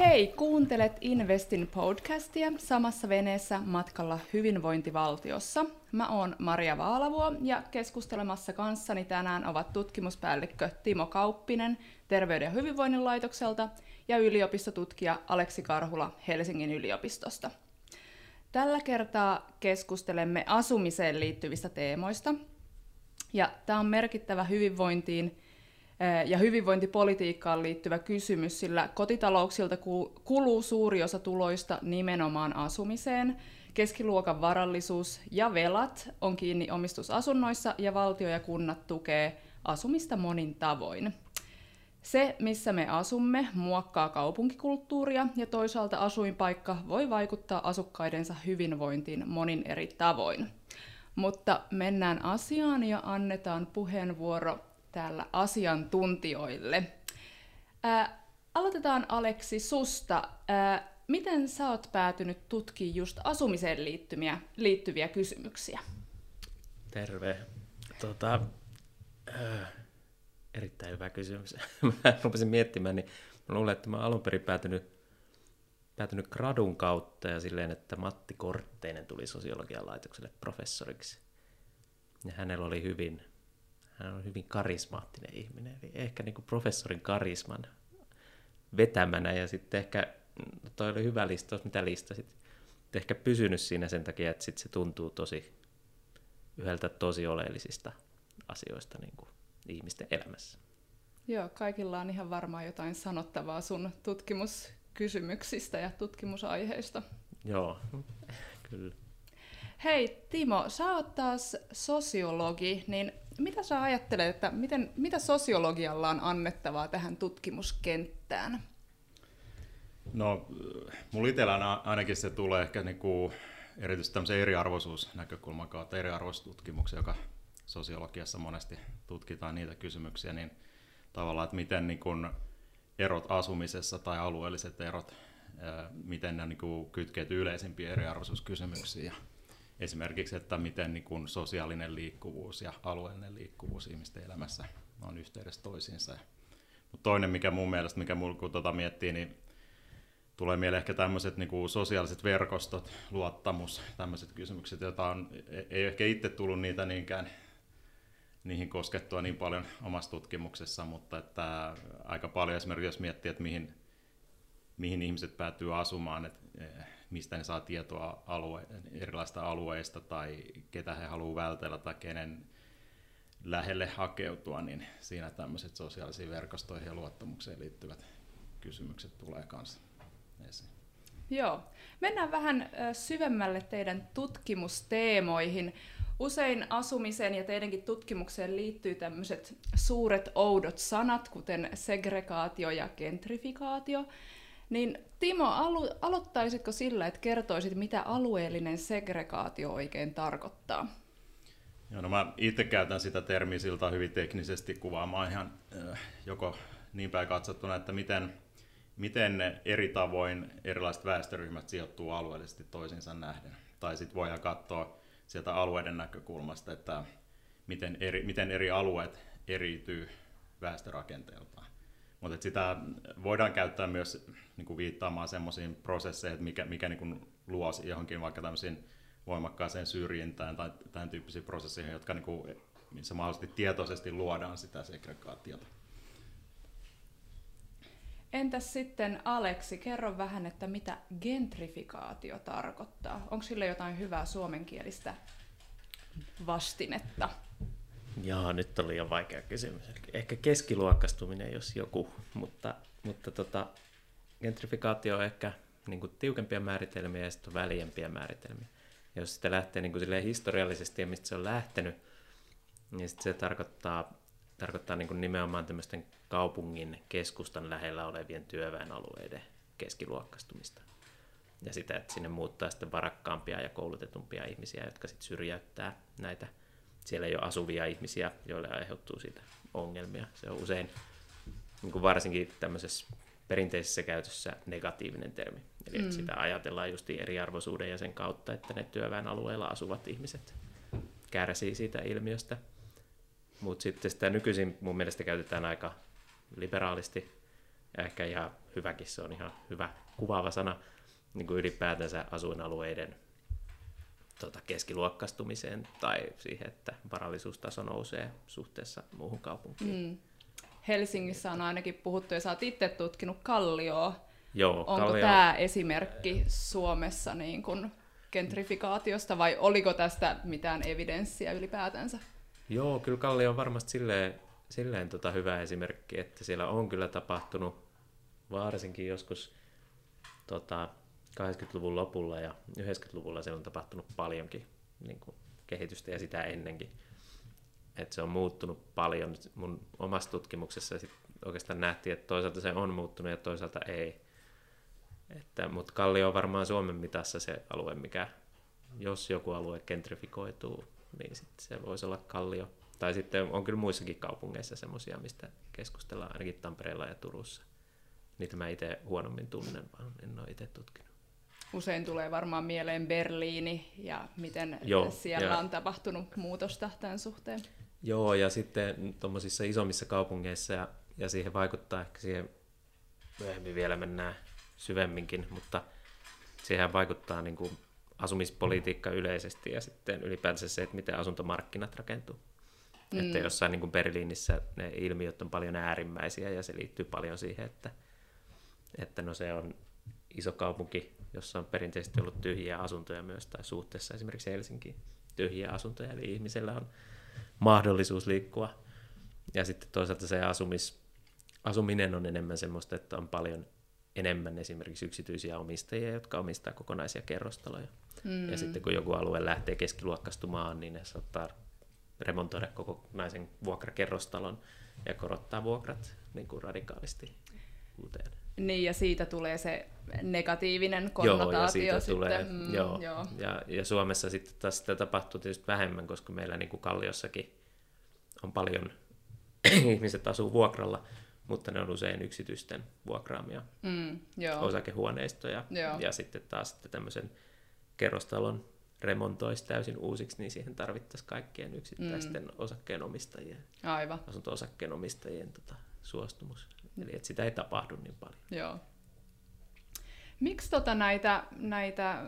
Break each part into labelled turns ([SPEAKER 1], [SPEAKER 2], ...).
[SPEAKER 1] Hei, kuuntelet Investin podcastia samassa veneessä matkalla hyvinvointivaltiossa. Mä oon Maria Vaalavuo ja keskustelemassa kanssani tänään ovat tutkimuspäällikkö Timo Kauppinen Terveyden ja hyvinvoinnin laitokselta ja yliopistotutkija Aleksi Karhula Helsingin yliopistosta. Tällä kertaa keskustelemme asumiseen liittyvistä teemoista. Ja tämä on merkittävä hyvinvointiin ja hyvinvointipolitiikkaan liittyvä kysymys, sillä kotitalouksilta kuluu suuri osa tuloista nimenomaan asumiseen. Keskiluokan varallisuus ja velat on kiinni omistusasunnoissa ja valtio ja kunnat tukee asumista monin tavoin. Se, missä me asumme, muokkaa kaupunkikulttuuria ja toisaalta asuinpaikka voi vaikuttaa asukkaidensa hyvinvointiin monin eri tavoin. Mutta mennään asiaan ja annetaan puheenvuoro täällä asiantuntijoille. Ää, aloitetaan Aleksi susta. Ää, miten sä oot päätynyt tutkimaan just asumiseen liittyviä, liittyviä kysymyksiä?
[SPEAKER 2] Terve. Tota, äh, erittäin hyvä kysymys. mä rupesin miettimään, niin mä luulen, että mä alun perin päätynyt, päätynyt gradun kautta ja silleen, että Matti Kortteinen tuli sosiologian laitokselle professoriksi. Ja hänellä oli hyvin hän on hyvin karismaattinen ihminen, eli ehkä niin kuin professorin karisman vetämänä, ja sitten ehkä, no toi oli hyvä listaus, mitä listasit, ehkä pysynyt siinä sen takia, että sit se tuntuu tosi yhdeltä tosi oleellisista asioista niin kuin ihmisten elämässä.
[SPEAKER 1] Joo, kaikilla on ihan varmaan jotain sanottavaa sun tutkimuskysymyksistä ja tutkimusaiheista.
[SPEAKER 2] Joo, kyllä.
[SPEAKER 1] Hei Timo, sä oot taas sosiologi, niin mitä sä ajattelet, että miten, mitä sosiologialla on annettavaa tähän tutkimuskenttään?
[SPEAKER 3] No, mulla itsellä ainakin se tulee ehkä niinku, erityisesti tämmöisen eriarvoisuusnäkökulman kautta, eriarvoistutkimuksen, joka sosiologiassa monesti tutkitaan niitä kysymyksiä, niin tavallaan, että miten niin kun erot asumisessa tai alueelliset erot, miten ne niin kytkeytyy yleisimpiin eriarvoisuuskysymyksiin. Ja esimerkiksi, että miten niin kuin sosiaalinen liikkuvuus ja alueellinen liikkuvuus ihmisten elämässä on yhteydessä toisiinsa. Mutta toinen, mikä mun mielestä, mikä mulla kun tota miettii, niin tulee mieleen ehkä tämmöiset niin kuin sosiaaliset verkostot, luottamus, tämmöiset kysymykset, joita on, ei ehkä itse tullut niitä niinkään niihin koskettua niin paljon omassa tutkimuksessa, mutta että aika paljon esimerkiksi jos miettii, että mihin, mihin ihmiset päätyy asumaan, että mistä ne saa tietoa alue, erilaisista alueista tai ketä he haluavat vältellä tai kenen lähelle hakeutua, niin siinä tämmöiset sosiaalisiin verkostoihin ja luottamukseen liittyvät kysymykset tulee kanssa esiin.
[SPEAKER 1] Joo. Mennään vähän syvemmälle teidän tutkimusteemoihin. Usein asumiseen ja teidänkin tutkimukseen liittyy tämmöiset suuret oudot sanat, kuten segregaatio ja gentrifikaatio. Niin Timo, alu, aloittaisitko sillä, että kertoisit, mitä alueellinen segregaatio oikein tarkoittaa?
[SPEAKER 3] Joo, no mä itse käytän sitä termiä siltä hyvin teknisesti kuvaamaan ihan äh, joko niin päin katsottuna, että miten, miten eri tavoin erilaiset väestöryhmät sijoittuu alueellisesti toisiinsa nähden. Tai sitten voidaan katsoa sieltä alueiden näkökulmasta, että miten eri, miten eri alueet eriytyy väestörakenteeltaan. Mutta sitä voidaan käyttää myös niin kuin viittaamaan semmoisiin prosesseihin, että mikä, mikä niin kuin luo johonkin vaikka tämmöisiin voimakkaaseen syrjintään tai tämän tyyppisiin prosesseihin, jotka niin kuin, missä mahdollisesti tietoisesti luodaan sitä segregaatiota.
[SPEAKER 1] Entäs sitten Aleksi, kerro vähän, että mitä gentrifikaatio tarkoittaa. Onko sille jotain hyvää suomenkielistä vastinetta?
[SPEAKER 2] Joo, nyt oli jo vaikea kysymys. Ehkä keskiluokkastuminen, jos joku, mutta, mutta tota, gentrifikaatio on ehkä niin kuin tiukempia määritelmiä ja sitten väljempiä määritelmiä. Jos sitä lähtee niin kuin historiallisesti ja mistä se on lähtenyt, niin sitten se tarkoittaa, tarkoittaa niin kuin nimenomaan tämmöisten kaupungin keskustan lähellä olevien työväenalueiden keskiluokkastumista. Ja sitä, että sinne muuttaa sitten varakkaampia ja koulutetumpia ihmisiä, jotka sitten syrjäyttää näitä siellä jo asuvia ihmisiä, joille aiheutuu siitä ongelmia. Se on usein niin kuin varsinkin tämmöisessä perinteisessä käytössä negatiivinen termi. Eli mm. sitä ajatellaan just eriarvoisuuden ja sen kautta, että ne työväen alueella asuvat ihmiset kärsii siitä ilmiöstä. Mutta sitten sitä nykyisin mun mielestä käytetään aika liberaalisti ja ehkä ihan hyväkin, se on ihan hyvä kuvaava sana niin kuin ylipäätänsä asuinalueiden tota, keskiluokkastumiseen tai siihen, että varallisuustaso nousee suhteessa muuhun kaupunkiin. Mm.
[SPEAKER 1] Helsingissä on ainakin puhuttu, ja sä oot itse tutkinut Kallioa.
[SPEAKER 2] Joo,
[SPEAKER 1] Onko
[SPEAKER 2] Kallio...
[SPEAKER 1] tämä esimerkki Suomessa niin kun gentrifikaatiosta, vai oliko tästä mitään evidenssiä ylipäätänsä?
[SPEAKER 2] Joo, kyllä Kallio on varmasti silleen, silleen tota hyvä esimerkki, että siellä on kyllä tapahtunut varsinkin joskus tota, 80-luvun lopulla ja 90-luvulla siellä on tapahtunut paljonkin niin kuin kehitystä ja sitä ennenkin. Että se on muuttunut paljon. Mun omassa tutkimuksessa sit oikeastaan nähtiin, että toisaalta se on muuttunut ja toisaalta ei. Että, mutta Kallio on varmaan Suomen mitassa se alue, mikä, jos joku alue gentrifikoituu, niin sit se voisi olla Kallio. Tai sitten on kyllä muissakin kaupungeissa semmoisia, mistä keskustellaan ainakin Tampereella ja Turussa. Niitä mä itse huonommin tunnen, vaan en ole itse tutkinut.
[SPEAKER 1] Usein tulee varmaan mieleen Berliini ja miten Joo, siellä ja... on tapahtunut muutosta tämän suhteen.
[SPEAKER 2] Joo, ja sitten tuommoisissa isommissa kaupungeissa, ja, ja siihen vaikuttaa ehkä siihen, myöhemmin vielä mennään syvemminkin, mutta siihen vaikuttaa niin kuin asumispolitiikka yleisesti ja sitten ylipäänsä se, että miten asuntomarkkinat rakentuu. Mm. Että jossain niin kuin Berliinissä ne ilmiöt on paljon äärimmäisiä ja se liittyy paljon siihen, että, että no se on iso kaupunki, jossa on perinteisesti ollut tyhjiä asuntoja myös, tai suhteessa esimerkiksi Helsinkiin tyhjiä asuntoja, eli ihmisellä on mahdollisuus liikkua. Ja sitten toisaalta se asumis, asuminen on enemmän semmoista, että on paljon enemmän esimerkiksi yksityisiä omistajia, jotka omistaa kokonaisia kerrostaloja. Mm. Ja sitten kun joku alue lähtee keskiluokkastumaan, niin ne saattaa remontoida kokonaisen vuokrakerrostalon ja korottaa vuokrat niin kuin radikaalisti uuteen.
[SPEAKER 1] Niin, ja siitä tulee se negatiivinen konnotaatio joo, ja siitä sitten. Tulee,
[SPEAKER 2] mm, joo. joo. Ja, ja Suomessa sitten taas sitä tapahtuu tietysti vähemmän, koska meillä niin kuin Kalliossakin on paljon ihmiset asuu vuokralla, mutta ne on usein yksityisten vuokraamia mm, joo. osakehuoneistoja. Joo. Ja sitten taas sitten tämmöisen kerrostalon remontoisi täysin uusiksi, niin siihen tarvittaisiin kaikkien yksittäisten mm. osakkeenomistajien, Aivan. asunto-osakkeenomistajien tota, suostumus. Eli että sitä ei tapahdu niin paljon.
[SPEAKER 1] Joo. Miksi tota näitä, näitä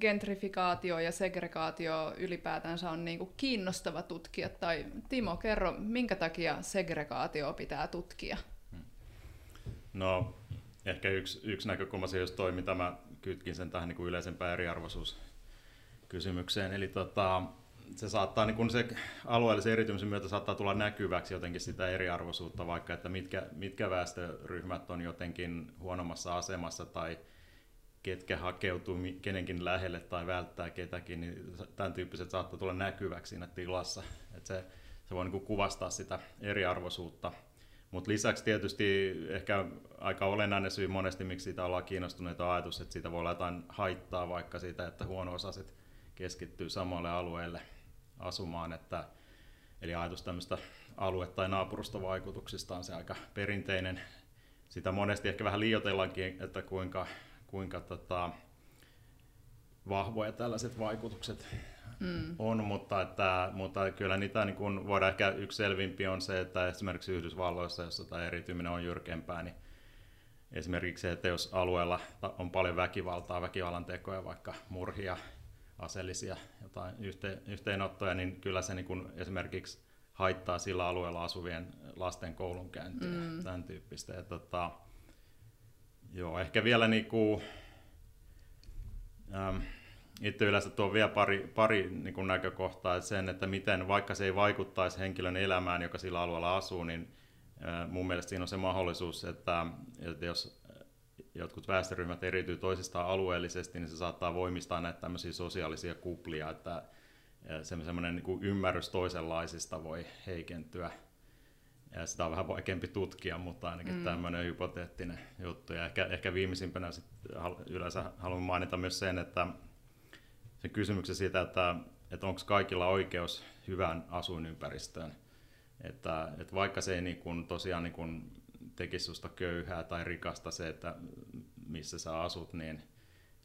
[SPEAKER 1] gentrifikaatio ja segregaatio ylipäätänsä on niinku kiinnostava tutkia? Tai Timo, kerro, minkä takia segregaatio pitää tutkia?
[SPEAKER 3] No, ehkä yksi, yksi näkökulma se jos toi, mitä mä kytkin sen tähän niin kuin yleisempään eriarvoisuuskysymykseen. Eli tota, se saattaa, niin kun se alueellisen eritymisen myötä saattaa tulla näkyväksi jotenkin sitä eriarvoisuutta, vaikka että mitkä, mitkä väestöryhmät on jotenkin huonommassa asemassa tai ketkä hakeutuu kenenkin lähelle tai välttää ketäkin, niin tämän tyyppiset saattaa tulla näkyväksi siinä tilassa. Että se, se voi niin kuvastaa sitä eriarvoisuutta. Mutta lisäksi tietysti ehkä aika olennainen syy monesti, miksi siitä ollaan kiinnostuneita ajatus, että siitä voi olla jotain haittaa vaikka siitä, että huono-osaiset keskittyy samalle alueelle asumaan. Että, eli ajatus tämmöistä alue- tai naapurustovaikutuksista on se aika perinteinen. Sitä monesti ehkä vähän liioitellaankin, että kuinka, kuinka tota, vahvoja tällaiset vaikutukset mm. on, mutta, että, mutta kyllä niitä niin kun voidaan ehkä yksi selvimpi on se, että esimerkiksi Yhdysvalloissa, jossa tämä erityminen on jyrkempää, niin esimerkiksi se, että jos alueella on paljon väkivaltaa, väkivallan tekoja, vaikka murhia, aseellisia jotain yhteen, yhteenottoja, niin kyllä se niin esimerkiksi haittaa sillä alueella asuvien lasten koulunkäyntiä, mm. tämän tyyppistä. Ja tota, joo, ehkä vielä niin kuin, ähm, itse yleensä tuo vielä pari, pari niin kuin näkökohtaa, että sen, että miten, vaikka se ei vaikuttaisi henkilön elämään, joka sillä alueella asuu, niin mun mielestä siinä on se mahdollisuus, että, että jos jotkut väestöryhmät eriytyy toisistaan alueellisesti, niin se saattaa voimistaa näitä tämmöisiä sosiaalisia kuplia, että semmoinen niin ymmärrys toisenlaisista voi heikentyä. Ja sitä on vähän vaikeampi tutkia, mutta ainakin mm. tämmöinen hypoteettinen juttu. Ja ehkä, ehkä viimeisimpänä sit yleensä haluan mainita myös sen, että sen kysymyksen siitä, että, että onko kaikilla oikeus hyvään asuinympäristöön. Että, että vaikka se ei niin kuin, tosiaan niin kuin tekisi susta köyhää tai rikasta se, että missä sä asut, niin,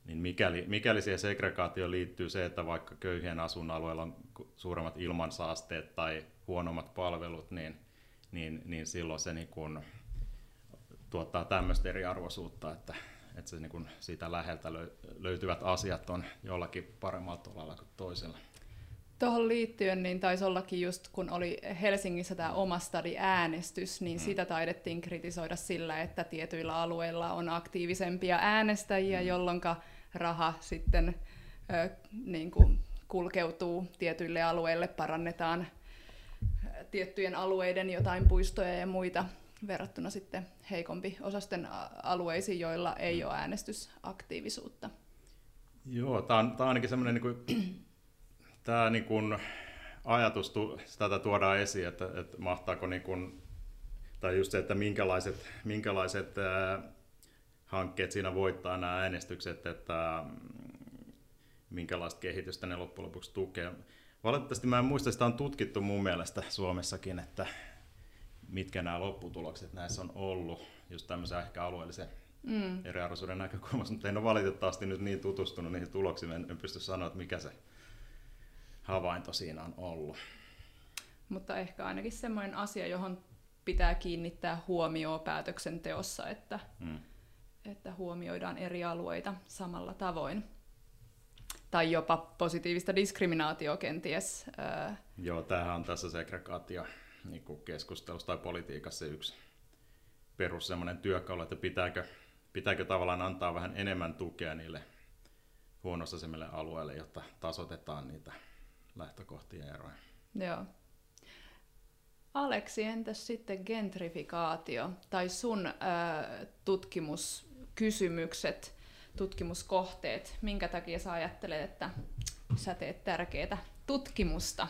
[SPEAKER 3] niin mikäli, mikäli siihen segregaatioon liittyy se, että vaikka köyhien asuinalueella on suuremmat ilmansaasteet tai huonommat palvelut, niin, niin, niin silloin se niin kuin tuottaa tämmöistä eriarvoisuutta, että, että se niin kuin siitä läheltä löytyvät asiat on jollakin paremmalla tolalla kuin toisella.
[SPEAKER 1] Tuohon liittyen niin taisi ollakin just, kun oli Helsingissä tämä oma stadi-äänestys, niin mm. sitä taidettiin kritisoida sillä, että tietyillä alueilla on aktiivisempia äänestäjiä, mm. jolloin raha sitten ö, niin kuin kulkeutuu tietyille alueille, parannetaan tiettyjen alueiden jotain puistoja ja muita verrattuna sitten heikompi osasten alueisiin, joilla ei ole äänestysaktiivisuutta.
[SPEAKER 3] Joo, tämä on, on ainakin semmoinen niin kuin, tämä niin kuin ajatus, tu, tätä tuodaan esiin, että, että mahtaako niin kuin, tai just se, että minkälaiset, minkälaiset ää, hankkeet siinä voittaa nämä äänestykset, että mm, minkälaista kehitystä ne loppujen lopuksi tukee. Valitettavasti mä en muista, sitä on tutkittu mun mielestä Suomessakin, että mitkä nämä lopputulokset näissä on ollut, just tämmöisen ehkä alueellisen mm. eriarvoisuuden näkökulmasta, mutta en ole valitettavasti nyt niin tutustunut niihin tuloksiin, en, en pysty sanoa, että mikä se havainto siinä on ollut.
[SPEAKER 1] Mutta ehkä ainakin semmoinen asia, johon pitää kiinnittää huomioon päätöksenteossa, että, mm. että huomioidaan eri alueita samalla tavoin. Tai jopa positiivista diskriminaatioa kenties.
[SPEAKER 3] Joo, tämähän on tässä segregaatio niin keskustelussa tai politiikassa yksi perus semmoinen työkalu, että pitääkö, pitääkö tavallaan antaa vähän enemmän tukea niille huonossa alueille, jotta tasotetaan niitä lähtökohtien eroja.
[SPEAKER 1] Joo. Aleksi, entäs sitten gentrifikaatio tai sun ö, tutkimuskysymykset, tutkimuskohteet? Minkä takia sä ajattelet, että sä teet tärkeää tutkimusta?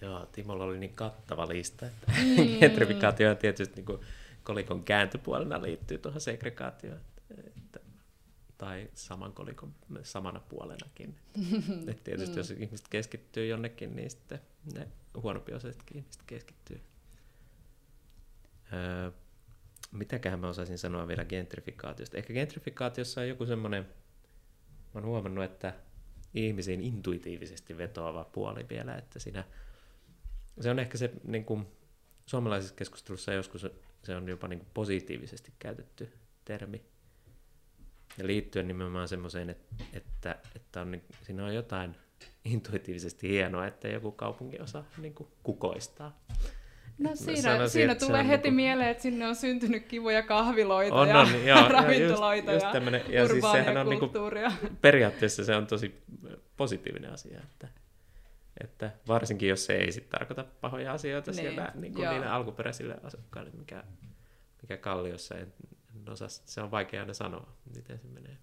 [SPEAKER 2] Joo, Timolla oli niin kattava lista, että mm. gentrifikaatio on tietysti niin kuin kolikon kääntöpuolena liittyy tuohon segregaatioon. Tai saman kolikon samana puolenakin. Et tietysti jos ihmiset keskittyy jonnekin, niin sitten ne huonopiosaisetkin ihmiset keskittyy. Öö, mitäköhän mä osaisin sanoa vielä gentrifikaatiosta? Ehkä gentrifikaatiossa on joku semmoinen, mä oon huomannut, että ihmisiin intuitiivisesti vetoava puoli vielä, että siinä se on ehkä se niin kuin, suomalaisessa keskustelussa joskus se on jopa niin kuin positiivisesti käytetty termi. Ja liittyen nimenomaan semmoiseen, että, että, että on, niin, siinä on jotain intuitiivisesti hienoa, että joku kaupunki osaa niin kuin kukoistaa.
[SPEAKER 1] No siinä, sanoisin, siinä tulee heti niin kuin... mieleen, että sinne on syntynyt kivoja kahviloita on, ja on, joo, ravintoloita just, just ja, ja siis sehän on niin kuin,
[SPEAKER 2] periaatteessa se on tosi positiivinen asia. Että, että varsinkin jos se ei sit tarkoita pahoja asioita niin, siellä niin kuin niille alkuperäisille asukkaille, mikä, mikä Kalliossa, en, en osaa, se on vaikea aina sanoa, miten se menee.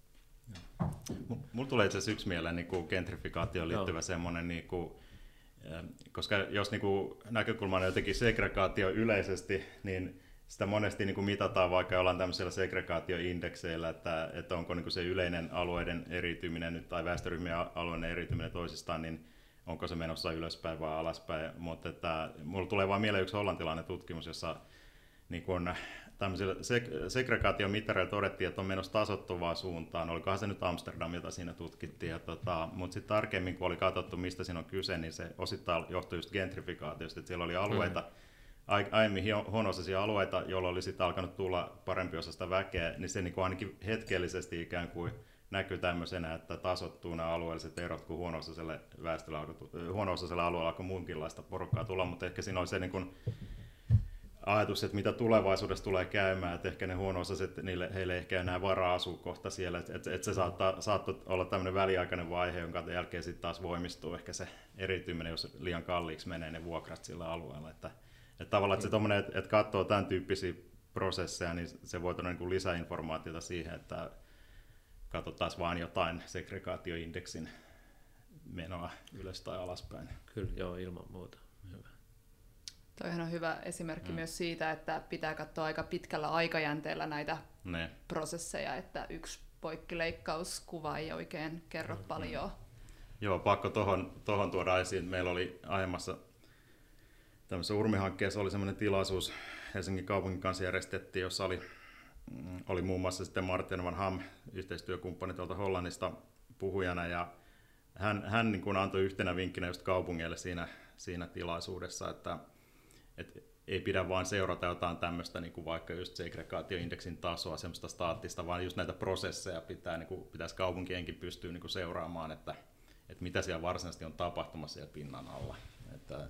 [SPEAKER 3] Mulla tulee itse asiassa yksi mieleen niin kuin gentrifikaatioon liittyvä semmoinen, niin kuin, koska jos niin kuin, näkökulma on jotenkin segregaatio yleisesti, niin sitä monesti niin kuin mitataan vaikka ollaan tämmöisellä segregaatioindekseillä, että, että onko niin kuin se yleinen alueiden eriytyminen nyt, tai väestöryhmien alueiden eriytyminen toisistaan, niin onko se menossa ylöspäin vai alaspäin. Mutta että, mulla tulee vain mieleen yksi hollantilainen tutkimus, jossa niin kun tämmöisillä seg- segregaatiomittareilla todettiin, että on menossa tasottuvaa suuntaan. Olikohan se nyt Amsterdam, jota siinä tutkittiin. Ja tota, mutta sitten tarkemmin, kun oli katsottu, mistä siinä on kyse, niin se osittain johtui just gentrifikaatiosta. Että siellä oli alueita, mm. aiemmin huono alueita, joilla oli sitten alkanut tulla parempi osasta väkeä, niin se niin kuin ainakin hetkellisesti ikään kuin näkyy tämmöisenä, että tasottuu nämä alueelliset erot, kun huono-osaiselle alueella alkoi muunkinlaista porukkaa tulla, mutta ehkä siinä on se niin kuin ajatus, että mitä tulevaisuudessa tulee käymään, että ehkä ne huono-osaiset, niille, heille ei ehkä enää varaa asua kohta siellä, että, että, että se saattaa, saattaa olla tämmöinen väliaikainen vaihe, jonka jälkeen sitten taas voimistuu ehkä se erittyminen, jos liian kalliiksi menee ne vuokrat sillä alueella, että, että tavallaan että se että, että katsoo tämän tyyppisiä prosesseja, niin se voi tuoda niin lisäinformaatiota siihen, että katsotaan vaan jotain segregaatioindeksin menoa ylös tai alaspäin.
[SPEAKER 2] Kyllä, joo, ilman muuta.
[SPEAKER 1] Toihan on hyvä esimerkki mm. myös siitä, että pitää katsoa aika pitkällä aikajänteellä näitä ne. prosesseja, että yksi poikkileikkauskuva ei oikein kerro mm. paljon.
[SPEAKER 3] Joo, pakko tuohon tohon tuoda esiin. Meillä oli aiemmassa tämmöisessä urmihankkeessa oli semmoinen tilaisuus, Helsingin kaupungin kanssa järjestettiin, jossa oli Mm, oli muun muassa sitten Martin van Ham, yhteistyökumppani tuolta Hollannista puhujana, ja hän, hän niin kuin antoi yhtenä vinkkinä just kaupungeille siinä, siinä tilaisuudessa, että, että ei pidä vain seurata jotain tämmöistä, niin kuin vaikka just segregaatioindeksin tasoa, semmoista staattista, vaan just näitä prosesseja pitää, niin kuin, pitäisi kaupunkienkin pystyä niin kuin seuraamaan, että, että mitä siellä varsinaisesti on tapahtumassa siellä pinnan alla. Että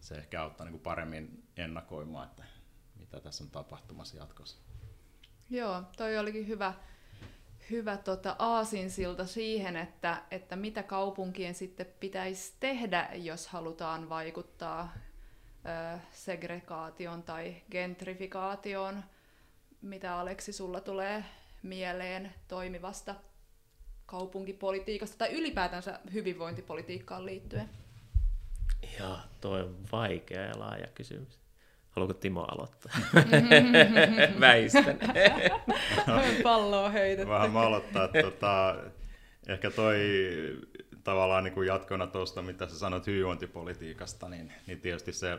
[SPEAKER 3] se ehkä auttaa niin kuin paremmin ennakoimaan, että mitä tässä on tapahtumassa jatkossa.
[SPEAKER 1] Joo, toi olikin hyvä, hyvä tota, aasinsilta siihen, että, että mitä kaupunkien sitten pitäisi tehdä, jos halutaan vaikuttaa segregaation tai gentrifikaation. Mitä Aleksi sulla tulee mieleen toimivasta kaupunkipolitiikasta tai ylipäätänsä hyvinvointipolitiikkaan liittyen?
[SPEAKER 2] Joo, toi on vaikea ja laaja kysymys. Haluatko Timo aloittaa? Väistän.
[SPEAKER 1] Palloa heitetty.
[SPEAKER 3] Vähän mä aloittaa. Tota, ehkä toi tavallaan niin kuin jatkona tuosta, mitä sä sanoit hyvinvointipolitiikasta, niin, niin tietysti se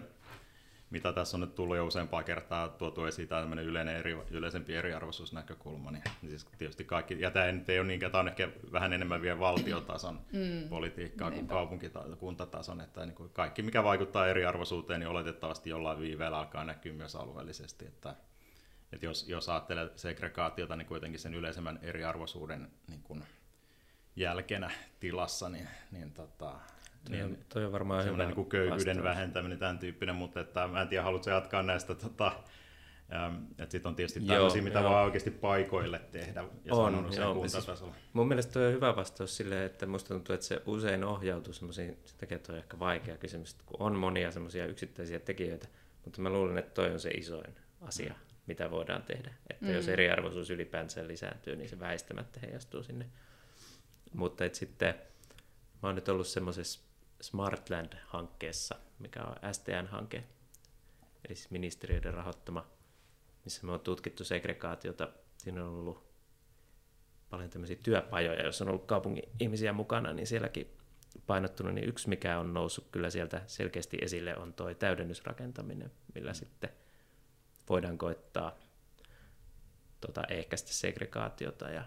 [SPEAKER 3] mitä tässä on nyt tullut jo useampaa kertaa tuotu esiin, tämä tämmöinen yleinen eri, yleisempi eriarvoisuusnäkökulma, niin, niin siis tietysti kaikki, ja tämä nyt ei ole niinkään, tämä on ehkä vähän enemmän vielä valtiotason mm. politiikkaa kuin kaupunki- tai kuntatason, että niin kuin kaikki, mikä vaikuttaa eriarvoisuuteen, niin oletettavasti jollain viiveellä alkaa näkyä myös alueellisesti, että, että jos, jos ajattelee segregaatiota, niin kuitenkin sen yleisemmän eriarvoisuuden niin kuin jälkenä tilassa, niin, niin tota,
[SPEAKER 2] niin, toi on varmaan
[SPEAKER 3] hyvä niin kuin köyhyyden vastaus. vähentäminen, tämän tyyppinen, mutta että, mä en tiedä, haluatko jatkaa näistä, tota, että sitten on tietysti tämmöisiä, mitä joo. voi oikeasti paikoille tehdä, ja on, se joo, siis
[SPEAKER 2] mun mielestä toi on hyvä vastaus silleen, että musta tuntuu, että se usein ohjautuu semmoisiin, se tekee toi ehkä vaikea kysymys, kun on monia semmoisia yksittäisiä tekijöitä, mutta mä luulen, että toi on se isoin asia, mm. mitä voidaan tehdä. Että mm. jos eriarvoisuus ylipäänsä lisääntyy, niin se väistämättä heijastuu sinne. Mutta et sitten mä oon nyt ollut semmoisessa Smartland-hankkeessa, mikä on STN-hanke, eli siis ministeriöiden rahoittama, missä me on tutkittu segregaatiota. Siinä on ollut paljon tämmöisiä työpajoja, jos on ollut kaupungin ihmisiä mukana, niin sielläkin painottunut, niin yksi mikä on noussut kyllä sieltä selkeästi esille on tuo täydennysrakentaminen, millä mm. sitten voidaan koittaa tota, ehkäistä segregaatiota ja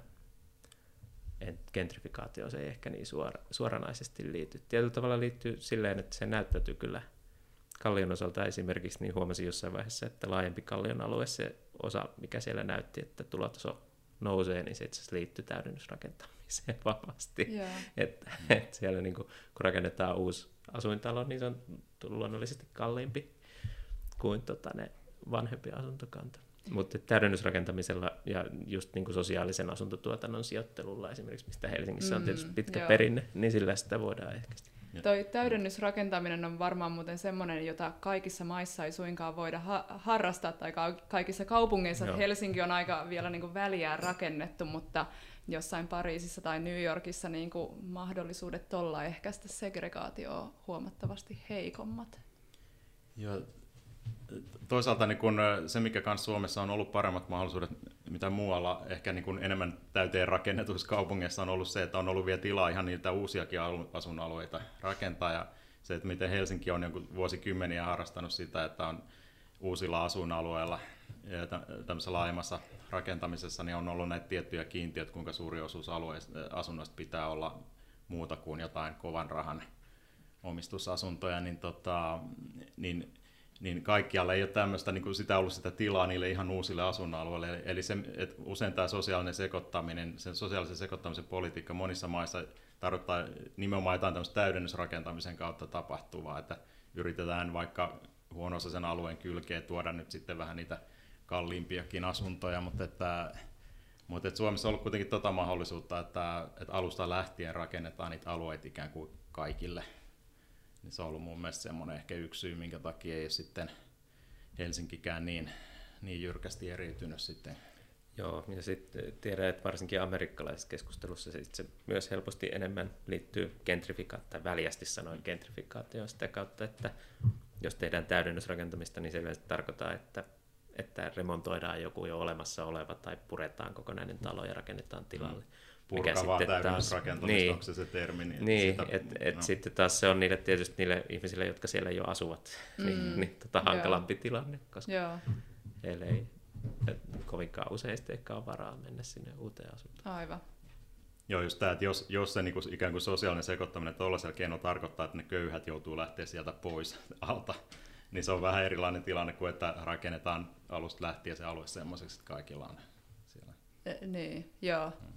[SPEAKER 2] gentrifikaatio se ei ehkä niin suora, suoranaisesti liity. Tietyllä tavalla liittyy silleen, että se näyttäytyy kyllä kallion osalta esimerkiksi, niin huomasin jossain vaiheessa, että laajempi kallion alue, se osa, mikä siellä näytti, että tulotaso nousee, niin se itse asiassa liittyy täydennysrakentamiseen vahvasti. Yeah. Että et siellä niin kun, kun rakennetaan uusi asuintalo, niin se on luonnollisesti kalliimpi kuin tota, ne vanhempi asuntokanta. Mutta täydennysrakentamisella ja just niin kuin sosiaalisen asuntotuotannon sijoittelulla esimerkiksi, mistä Helsingissä on tietysti mm, pitkä joo. perinne, niin sillä sitä voidaan ehkäistä.
[SPEAKER 1] Toi täydennysrakentaminen on varmaan muuten semmoinen, jota kaikissa maissa ei suinkaan voida ha- harrastaa, tai ka- kaikissa kaupungeissa. Joo. Helsinki on aika vielä niin kuin väliään rakennettu, mutta jossain Pariisissa tai New Yorkissa niin kuin mahdollisuudet tuolla ehkäistä segregaatio huomattavasti heikommat.
[SPEAKER 3] Joo, toisaalta niin kun se, mikä kanssa Suomessa on ollut paremmat mahdollisuudet, mitä muualla ehkä niin kun enemmän täyteen rakennetuissa kaupungeissa on ollut se, että on ollut vielä tilaa ihan niitä uusiakin asuinalueita rakentaa. Ja se, että miten Helsinki on jonkun vuosikymmeniä harrastanut sitä, että on uusilla asuinalueilla ja tämmöisessä laajemmassa rakentamisessa niin on ollut näitä tiettyjä kiintiöitä, kuinka suuri osuus asunnoista pitää olla muuta kuin jotain kovan rahan omistusasuntoja, niin, tota, niin niin kaikkialla ei ole tämmöistä, niin kuin sitä ollut sitä tilaa niille ihan uusille asuinalueille. Eli se, että usein tämä sosiaalinen sekoittaminen, sen sosiaalisen sekoittamisen politiikka monissa maissa tarkoittaa nimenomaan jotain tämmöistä täydennysrakentamisen kautta tapahtuvaa, että yritetään vaikka huono sen alueen kylkeen tuoda nyt sitten vähän niitä kalliimpiakin asuntoja, mutta että, mutta että Suomessa on ollut kuitenkin tota mahdollisuutta, että, että alusta lähtien rakennetaan niitä alueita ikään kuin kaikille niin se on ollut mun mielestä semmoinen ehkä yksi syy, minkä takia ei sitten Helsinkikään niin, niin jyrkästi eriytynyt sitten.
[SPEAKER 2] Joo, ja sitten tiedän, että varsinkin amerikkalaisessa keskustelussa se, se myös helposti enemmän liittyy gentrifikaatioon, tai väljästi sanoin gentrifikaatioon sitä kautta, että jos tehdään täydennysrakentamista, niin se yleensä tarkoittaa, että, että remontoidaan joku jo olemassa oleva tai puretaan kokonainen talo ja rakennetaan tilalle. Mm
[SPEAKER 3] purkavaa täydennysrakentamista, niin, onko se se termi?
[SPEAKER 2] Niin, niin että et, et no. sitten taas se on niille tietysti niille ihmisille, jotka siellä jo asuvat, mm. niin, niin tota, hankalampi Joo. tilanne, koska Joo. heille ei et, kovinkaan usein ehkä ole varaa mennä sinne uuteen asuntoon.
[SPEAKER 1] Aivan.
[SPEAKER 3] Joo, just tämä, että jos, jos se niin kuin, ikään kuin sosiaalinen sekoittaminen tuollaisella keinoilla tarkoittaa, että ne köyhät joutuu lähteä sieltä pois alta, niin se on vähän erilainen tilanne kuin että rakennetaan alusta lähtien se alue semmoiseksi, että kaikilla on siellä.
[SPEAKER 1] E, niin, joo. Hmm.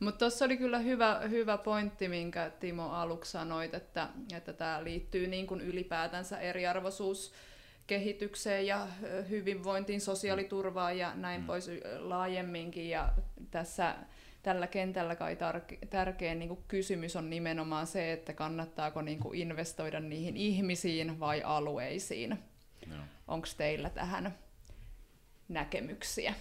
[SPEAKER 1] Mutta tuossa oli kyllä hyvä, hyvä pointti, minkä Timo aluksi sanoit, että, että tämä liittyy niin kuin ylipäätänsä eriarvoisuus kehitykseen ja hyvinvointiin, sosiaaliturvaan ja näin mm. pois laajemminkin. Ja tässä tällä kentällä kai tar- tärkein niin kysymys on nimenomaan se, että kannattaako niin kuin investoida niihin ihmisiin vai alueisiin. No. Onko teillä tähän näkemyksiä?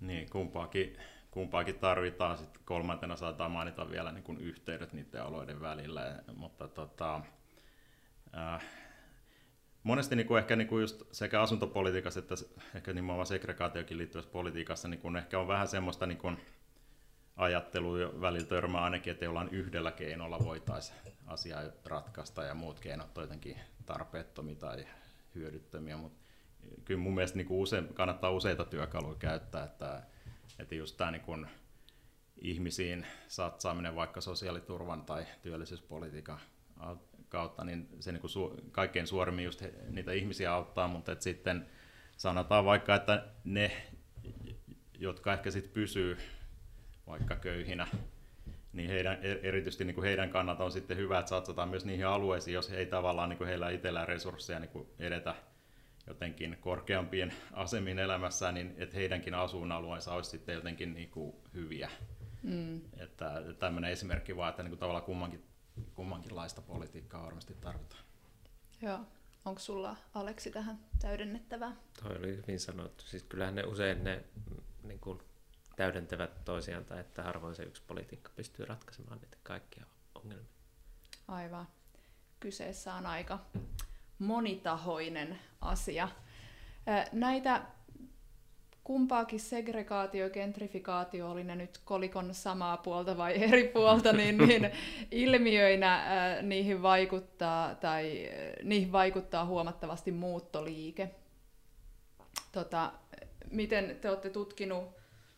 [SPEAKER 3] Niin, kumpaakin, kumpaakin tarvitaan. Sitten kolmantena saattaa mainita vielä niin kuin yhteydet niiden alueiden välillä, mutta tota, äh, monesti niin kuin ehkä niin kuin just sekä asuntopolitiikassa että ehkä nimenomaan segregaatiokin liittyvässä politiikassa niin kuin ehkä on vähän semmoista niin kuin ajattelua välillä törmää ainakin, että jollain yhdellä keinolla voitaisiin asiaa ratkaista ja muut keinot on jotenkin tarpeettomia tai hyödyttömiä, mutta kyllä mun mielestä niin kuin use, kannattaa useita työkaluja käyttää, että, että just tämä niin kuin ihmisiin satsaaminen vaikka sosiaaliturvan tai työllisyyspolitiikan kautta, niin se niin su, kaikkein suorimmin just he, niitä ihmisiä auttaa, mutta että sitten sanotaan vaikka, että ne, jotka ehkä sitten pysyy vaikka köyhinä, niin heidän, erityisesti niin kuin heidän kannalta on sitten hyvä, että satsataan myös niihin alueisiin, jos ei tavallaan niin kuin heillä itsellään resursseja niin kuin edetä jotenkin korkeampien asemien elämässään, niin että heidänkin asuinalueensa olisi sitten jotenkin niin kuin hyviä. Mm. Että tämmöinen esimerkki vaan, että niin kuin tavallaan kummankin, kummankinlaista politiikkaa varmasti tarvitaan.
[SPEAKER 1] Joo. Onko sulla, Aleksi, tähän täydennettävää?
[SPEAKER 2] Toi oli hyvin sanottu. Siis kyllähän ne usein ne niin kuin täydentävät toisiaan tai että harvoin se yksi politiikka pystyy ratkaisemaan niitä kaikkia ongelmia.
[SPEAKER 1] Aivan. Kyseessä on aika monitahoinen asia. Näitä kumpaakin segregaatio gentrifikaatio, oli ne nyt kolikon samaa puolta vai eri puolta, niin, niin ilmiöinä niihin, vaikuttaa, tai, niihin vaikuttaa huomattavasti muuttoliike. Tota, miten te olette tutkinut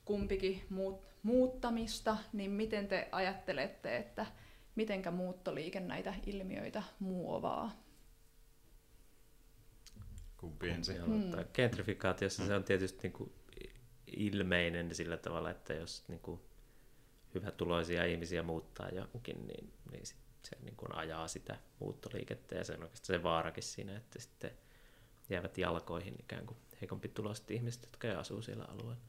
[SPEAKER 1] kumpikin muut, muuttamista, niin miten te ajattelette, että mitenkä muuttoliike näitä ilmiöitä muovaa?
[SPEAKER 3] Kumpi ensin?
[SPEAKER 2] Hmm. Gentrifikaatiossa hmm. se on tietysti niin kuin ilmeinen sillä tavalla, että jos niin kuin hyvätuloisia ihmisiä muuttaa johonkin, niin, niin sit se niin kuin ajaa sitä muuttoliikettä ja se on oikeastaan se vaarakin siinä, että sitten jäävät jalkoihin ikään kuin heikompi tuloiset ihmiset, jotka ei asuu siellä alueella.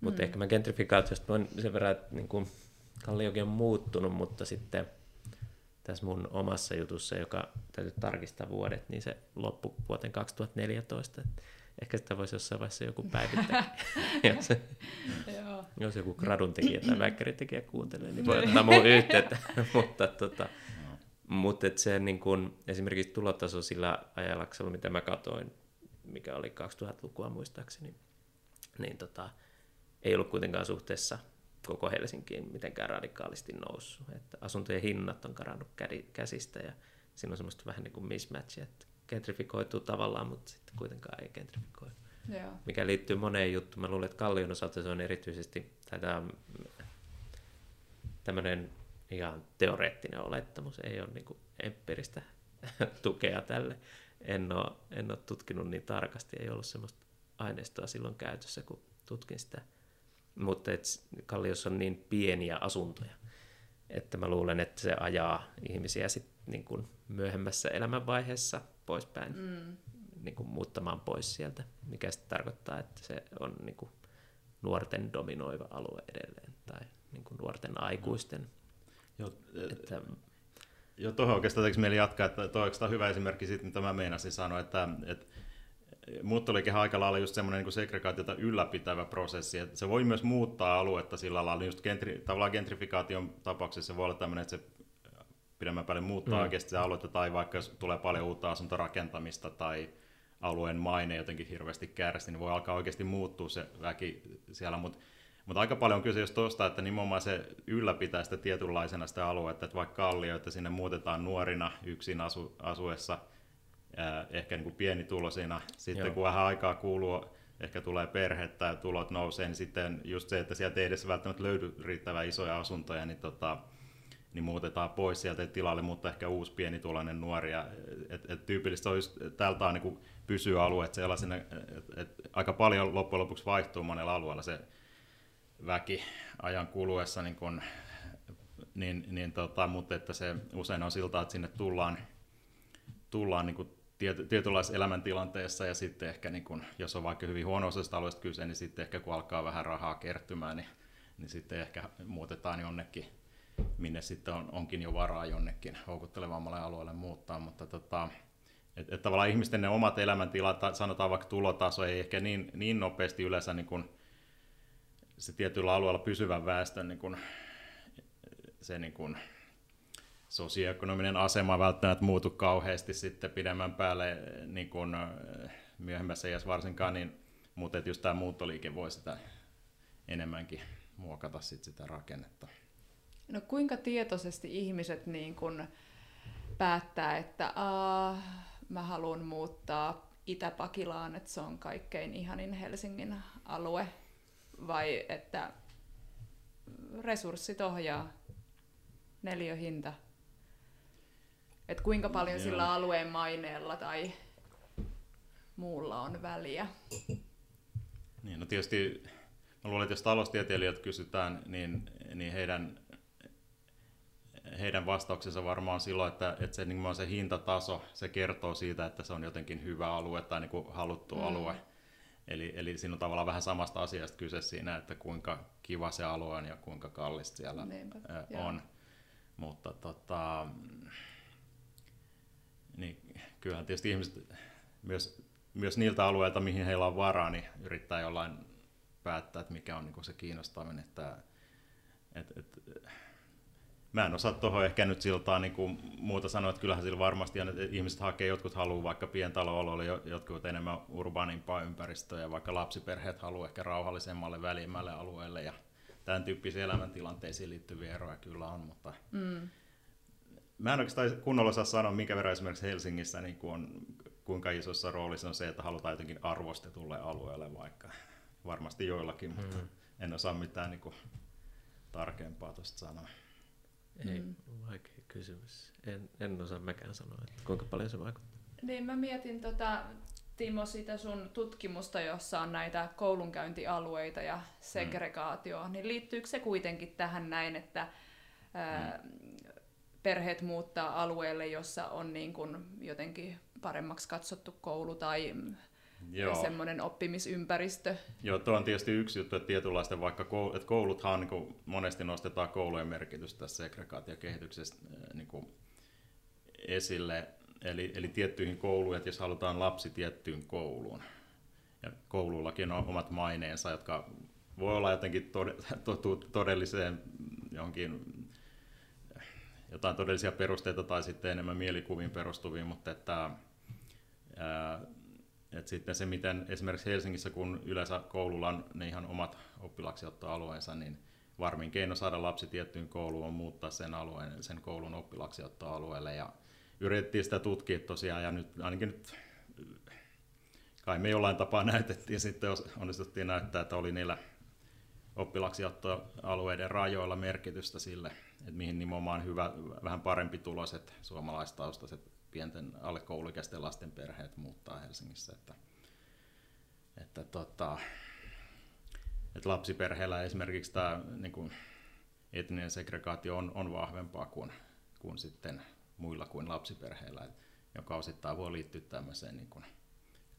[SPEAKER 2] Mutta mm. ehkä mä gentrifikaatiosta voin sen verran, että niin kuin Kalliokin on muuttunut, mutta sitten tässä mun omassa jutussa, joka täytyy tarkistaa vuodet, niin se loppui vuoteen 2014. Ehkä sitä voisi jossain vaiheessa joku päivittää. jos, jos joku gradun tekijä tai väkkärin tekijä kuuntelee, niin voi ottaa mun yhteyttä. mutta tota, mutta et se niin kun, esimerkiksi tulotaso sillä ajallaksella, mitä mä katoin, mikä oli 2000-lukua muistaakseni, niin tota, ei ollut kuitenkaan suhteessa koko Helsinkiin mitenkään radikaalisti noussut. Että asuntojen hinnat on karannut käsistä ja siinä on semmoista vähän niin kuin mismatchia, että gentrifikoituu tavallaan, mutta sitten kuitenkaan ei gentrifikoidu. Joo. Mikä liittyy moneen juttuun. Mä luulen, että Kallion osalta se on erityisesti tämä tämmöinen ihan teoreettinen olettamus, ei ole niin kuin empiiristä tukea tälle. En ole, en ole tutkinut niin tarkasti, ei ollut semmoista aineistoa silloin käytössä, kun tutkin sitä mutta et Kalliossa on niin pieniä asuntoja, että mä luulen, että se ajaa ihmisiä sit niin kuin myöhemmässä elämänvaiheessa poispäin, mm. niin kuin muuttamaan pois sieltä, mikä sitten tarkoittaa, että se on niin kuin nuorten dominoiva alue edelleen, tai niin kuin nuorten aikuisten.
[SPEAKER 3] Joo, että, jo tuohon oikeastaan mieli jatkaa, että tuo on hyvä esimerkki siitä, mitä mä meinasin sanoa, että, että muuttoliikehän aika lailla just semmoinen niin segregaatiota ylläpitävä prosessi, että se voi myös muuttaa aluetta sillä lailla, just gentri, tavallaan gentrifikaation tapauksessa se voi olla tämmöinen, että se pidemmän päälle muuttaa mm. oikeasti se aluetta, tai vaikka jos tulee paljon uutta asuntorakentamista tai alueen maine jotenkin hirveästi kärsi, niin voi alkaa oikeasti muuttua se väki siellä, mutta mutta aika paljon on kyse just tuosta, että nimenomaan se ylläpitää sitä tietynlaisena sitä aluetta, että vaikka kallio, että sinne muutetaan nuorina yksin asu, asuessa – ehkä niin kuin pienituloisina. Sitten Joo. kun vähän aikaa kuuluu, ehkä tulee perhettä ja tulot nousee, niin sitten just se, että sieltä ei edes välttämättä löydy riittävän isoja asuntoja, niin tota, niin muutetaan pois sieltä tilalle, mutta ehkä uusi pienituloinen nuori. Ja, et, et tyypillistä olisi tältä on niin pysyä alueet sellaisena, että et aika paljon loppujen lopuksi vaihtuu monella alueella se väki ajan kuluessa, niin kun, niin, niin tota, mutta että se usein on siltä, että sinne tullaan, tullaan niin kuin tiety, tietynlaisessa elämäntilanteessa ja sitten ehkä, niin kun, jos on vaikka hyvin huono alueesta kyse, niin sitten ehkä kun alkaa vähän rahaa kertymään, niin, niin sitten ehkä muutetaan jonnekin, minne sitten on, onkin jo varaa jonnekin houkuttelevammalle alueelle muuttaa, mutta tota, että et tavallaan ihmisten ne omat elämäntilat, sanotaan vaikka tulotaso, ei ehkä niin, niin nopeasti yleensä niin kun se tietyllä alueella pysyvän väestön niin kun, se niin kun, sosioekonominen asema välttämättä muutu kauheasti sitten pidemmän päälle niin kun, myöhemmässä iässä varsinkaan, niin, mutta just tämä muuttoliike voi sitä enemmänkin muokata sit sitä rakennetta.
[SPEAKER 1] No kuinka tietoisesti ihmiset niin kun päättää, että aah, mä haluan muuttaa Itä-Pakilaan, että se on kaikkein ihanin Helsingin alue, vai että resurssit ohjaa neliöhinta? Että kuinka paljon Joo. sillä alueen maineella tai muulla on väliä?
[SPEAKER 3] Niin, no tietysti mä luulen, että jos taloustieteilijät kysytään, niin, niin heidän heidän vastauksensa varmaan silloin, että, että se, niin se hintataso, se kertoo siitä, että se on jotenkin hyvä alue tai niin kuin haluttu mm. alue. Eli, eli siinä on tavallaan vähän samasta asiasta kyse siinä, että kuinka kiva se alue on ja kuinka kallista siellä Niinpä, on. Joo. Mutta tota, niin kyllähän tietysti ihmiset myös, myös niiltä alueilta, mihin heillä on varaa, niin yrittää jollain päättää, että mikä on niin se kiinnostaminen. Että, et, et, mä en osaa tuohon ehkä nyt siltaan niin kuin muuta sanoa, että kyllähän sillä varmasti että ihmiset hakee, jotkut haluaa vaikka pientalooloille, jotkut enemmän urbaanimpaa ympäristöä ja vaikka lapsiperheet haluaa ehkä rauhallisemmalle välimmälle alueelle ja tämän tyyppisiin elämäntilanteisiin liittyviä eroja kyllä on, mutta mm. Mä en oikeastaan kunnolla saa sanoa, minkä verran esimerkiksi Helsingissä niin kuin on, kuinka isossa roolissa on se, että halutaan jotenkin arvostetulle alueelle vaikka. Varmasti joillakin, mutta mm. en osaa mitään niin kuin, tarkempaa tuosta sanoa.
[SPEAKER 2] Ei, mm. vaikea kysymys. En, en osaa mäkään sanoa, että kuinka paljon se vaikuttaa.
[SPEAKER 1] Niin, mä mietin tota, Timo sitä sun tutkimusta, jossa on näitä koulunkäyntialueita ja segregaatio, mm. niin liittyykö se kuitenkin tähän näin, että ää, mm. Perheet muuttaa alueelle, jossa on niin kun jotenkin paremmaksi katsottu koulu tai Joo. semmoinen oppimisympäristö.
[SPEAKER 3] Joo, tuo on tietysti yksi juttu, että tietynlaisten vaikka koulut, että kouluthan niin kuin monesti nostetaan koulujen merkitystä tässä segregaatiokehityksessä niin kuin esille, eli, eli tiettyihin kouluihin, että jos halutaan lapsi tiettyyn kouluun, ja koulullakin on omat maineensa, jotka voi olla jotenkin todelliseen johonkin jotain todellisia perusteita tai sitten enemmän mielikuviin perustuviin, mutta että ää, et sitten se, miten esimerkiksi Helsingissä, kun yleensä koululla on ne ihan omat oppilaksiottoalueensa, niin varmin keino saada lapsi tiettyyn kouluun on muuttaa sen, alueen, sen koulun oppilaksiottoalueelle. Ja yritettiin sitä tutkia tosiaan, ja nyt ainakin nyt kai me jollain tapaa näytettiin sitten, onnistuttiin näyttää, että oli niillä oppilaksiottoalueiden rajoilla merkitystä sille, että mihin nimenomaan hyvä, vähän parempi tuloiset suomalaistaustaiset pienten alle kouluikäisten lasten perheet muuttaa Helsingissä. Että, että, tota, että lapsiperheellä esimerkiksi tämä niin kuin etninen segregaatio on, on vahvempaa kuin, kuin sitten muilla kuin lapsiperheillä, joka osittain voi liittyä tämmöiseen niin kuin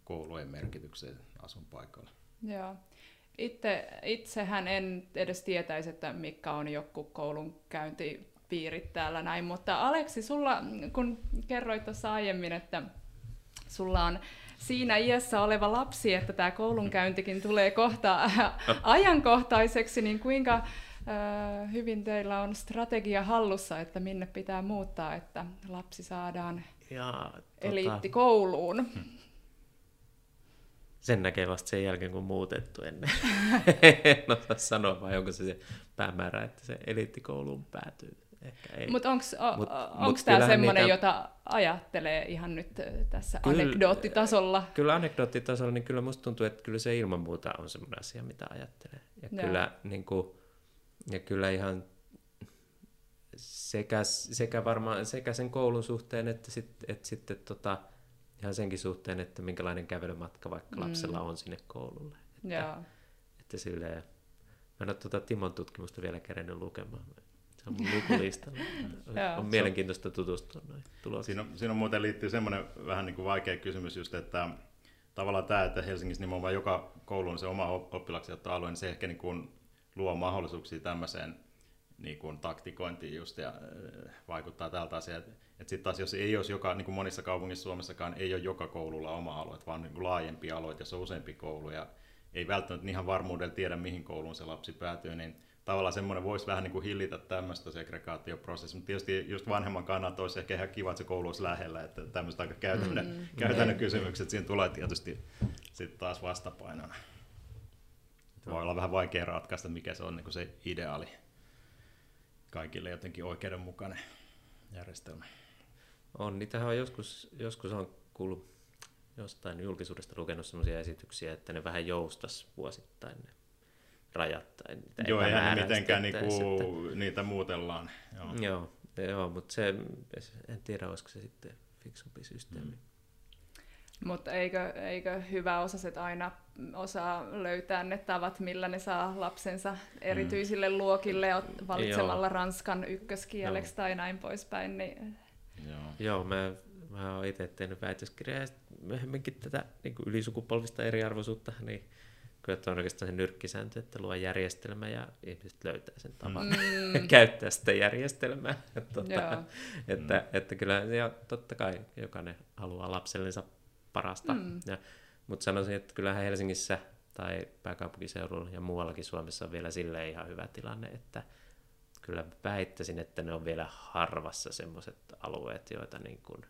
[SPEAKER 3] koulujen merkitykseen asunpaikalla.
[SPEAKER 1] Joo. Itse, itsehän en edes tietäisi, että mikä on joku koulun käynti piirit täällä näin, mutta Aleksi, sulla, kun kerroit tuossa aiemmin, että sulla on siinä iässä oleva lapsi, että tämä koulunkäyntikin tulee kohta ajankohtaiseksi, niin kuinka äh, hyvin teillä on strategia hallussa, että minne pitää muuttaa, että lapsi saadaan ja, tota... eliittikouluun?
[SPEAKER 2] Sen näkee vasta sen jälkeen, kun muutettu ennen. en osaa sanoa, vai onko se se päämäärä, että se eliittikouluun päätyy.
[SPEAKER 1] Mutta onko mut, mut tämä semmoinen, niitä... jota ajattelee ihan nyt tässä kyllä, anekdoottitasolla?
[SPEAKER 2] Kyllä anekdoottitasolla, niin kyllä musta tuntuu, että kyllä se ilman muuta on semmoinen asia, mitä ajattelee. Ja, kyllä, niin kuin, ja kyllä ihan sekä, sekä varmaan sekä sen koulun suhteen että, sit, että sitten tota, ihan senkin suhteen, että minkälainen kävelymatka vaikka mm. lapsella on sinne koululle. Että,
[SPEAKER 1] Joo.
[SPEAKER 2] että silleen, mä en ole tuota Timon tutkimusta vielä kerennyt lukemaan. Se on mun lukulistalla. On mielenkiintoista tutustua noihin tuloksiin.
[SPEAKER 3] Siinä on, siinä on muuten liittyy semmoinen vähän niin kuin vaikea kysymys just, että tavallaan tämä, että Helsingissä nimenomaan joka koulu on se oma oppilaksi alue, niin se ehkä niin kuin luo mahdollisuuksia tämmöiseen niin kuin taktikointiin just ja äh, vaikuttaa tältä asiaa. Että sitten taas jos ei olisi joka, niin kuin monissa kaupungissa Suomessakaan, ei ole joka koululla oma alue, vaan niin kuin laajempi alue, jos on useampi koulu ja ei välttämättä ihan varmuudella tiedä, mihin kouluun se lapsi päätyy, niin tavallaan semmoinen voisi vähän niin kuin hillitä tämmöistä segregaatioprosessia, mutta tietysti just vanhemman kannalta olisi ehkä ihan kiva, että se koulu olisi lähellä, että tämmöistä aika käytännön, mm, käytännön kysymykset siinä tulee tietysti sitten taas vastapainona. Voi olla vähän vaikea ratkaista, mikä se on niin kuin se ideaali kaikille jotenkin oikeudenmukainen järjestelmä.
[SPEAKER 2] On, niitähän on joskus, joskus on kuullut jostain julkisuudesta lukenut sellaisia esityksiä, että ne vähän joustas vuosittain ne rajat. Tai niitä
[SPEAKER 3] joo, ei ne mitenkään niinku, että... niitä muutellaan.
[SPEAKER 2] Joo, joo, joo mutta se, en tiedä, olisiko se sitten fiksumpi systeemi. Mm.
[SPEAKER 1] Mutta eikö, eikö hyvä osaset aina osaa löytää ne tavat, millä ne saa lapsensa erityisille mm. luokille valitsemalla Joo. ranskan ykköskieleksi Joo. tai näin poispäin. Niin...
[SPEAKER 2] Joo. Joo, mä, mä oon itse tehnyt väitöskirjaa ja myöhemminkin tätä niin kuin ylisukupolvista eriarvoisuutta, niin kyllä on oikeastaan se nyrkkisääntö, että luo järjestelmä ja ihmiset löytää sen tavan mm. käyttää sitä järjestelmää. tuota, että, mm. että kyllä ja totta kai jokainen haluaa lapsellensa parasta. Mm. Ja, mutta sanoisin, että kyllähän Helsingissä tai pääkaupunkiseudulla ja muuallakin Suomessa on vielä sille ihan hyvä tilanne, että kyllä väittäisin, että ne on vielä harvassa semmoiset alueet, joita niin kuin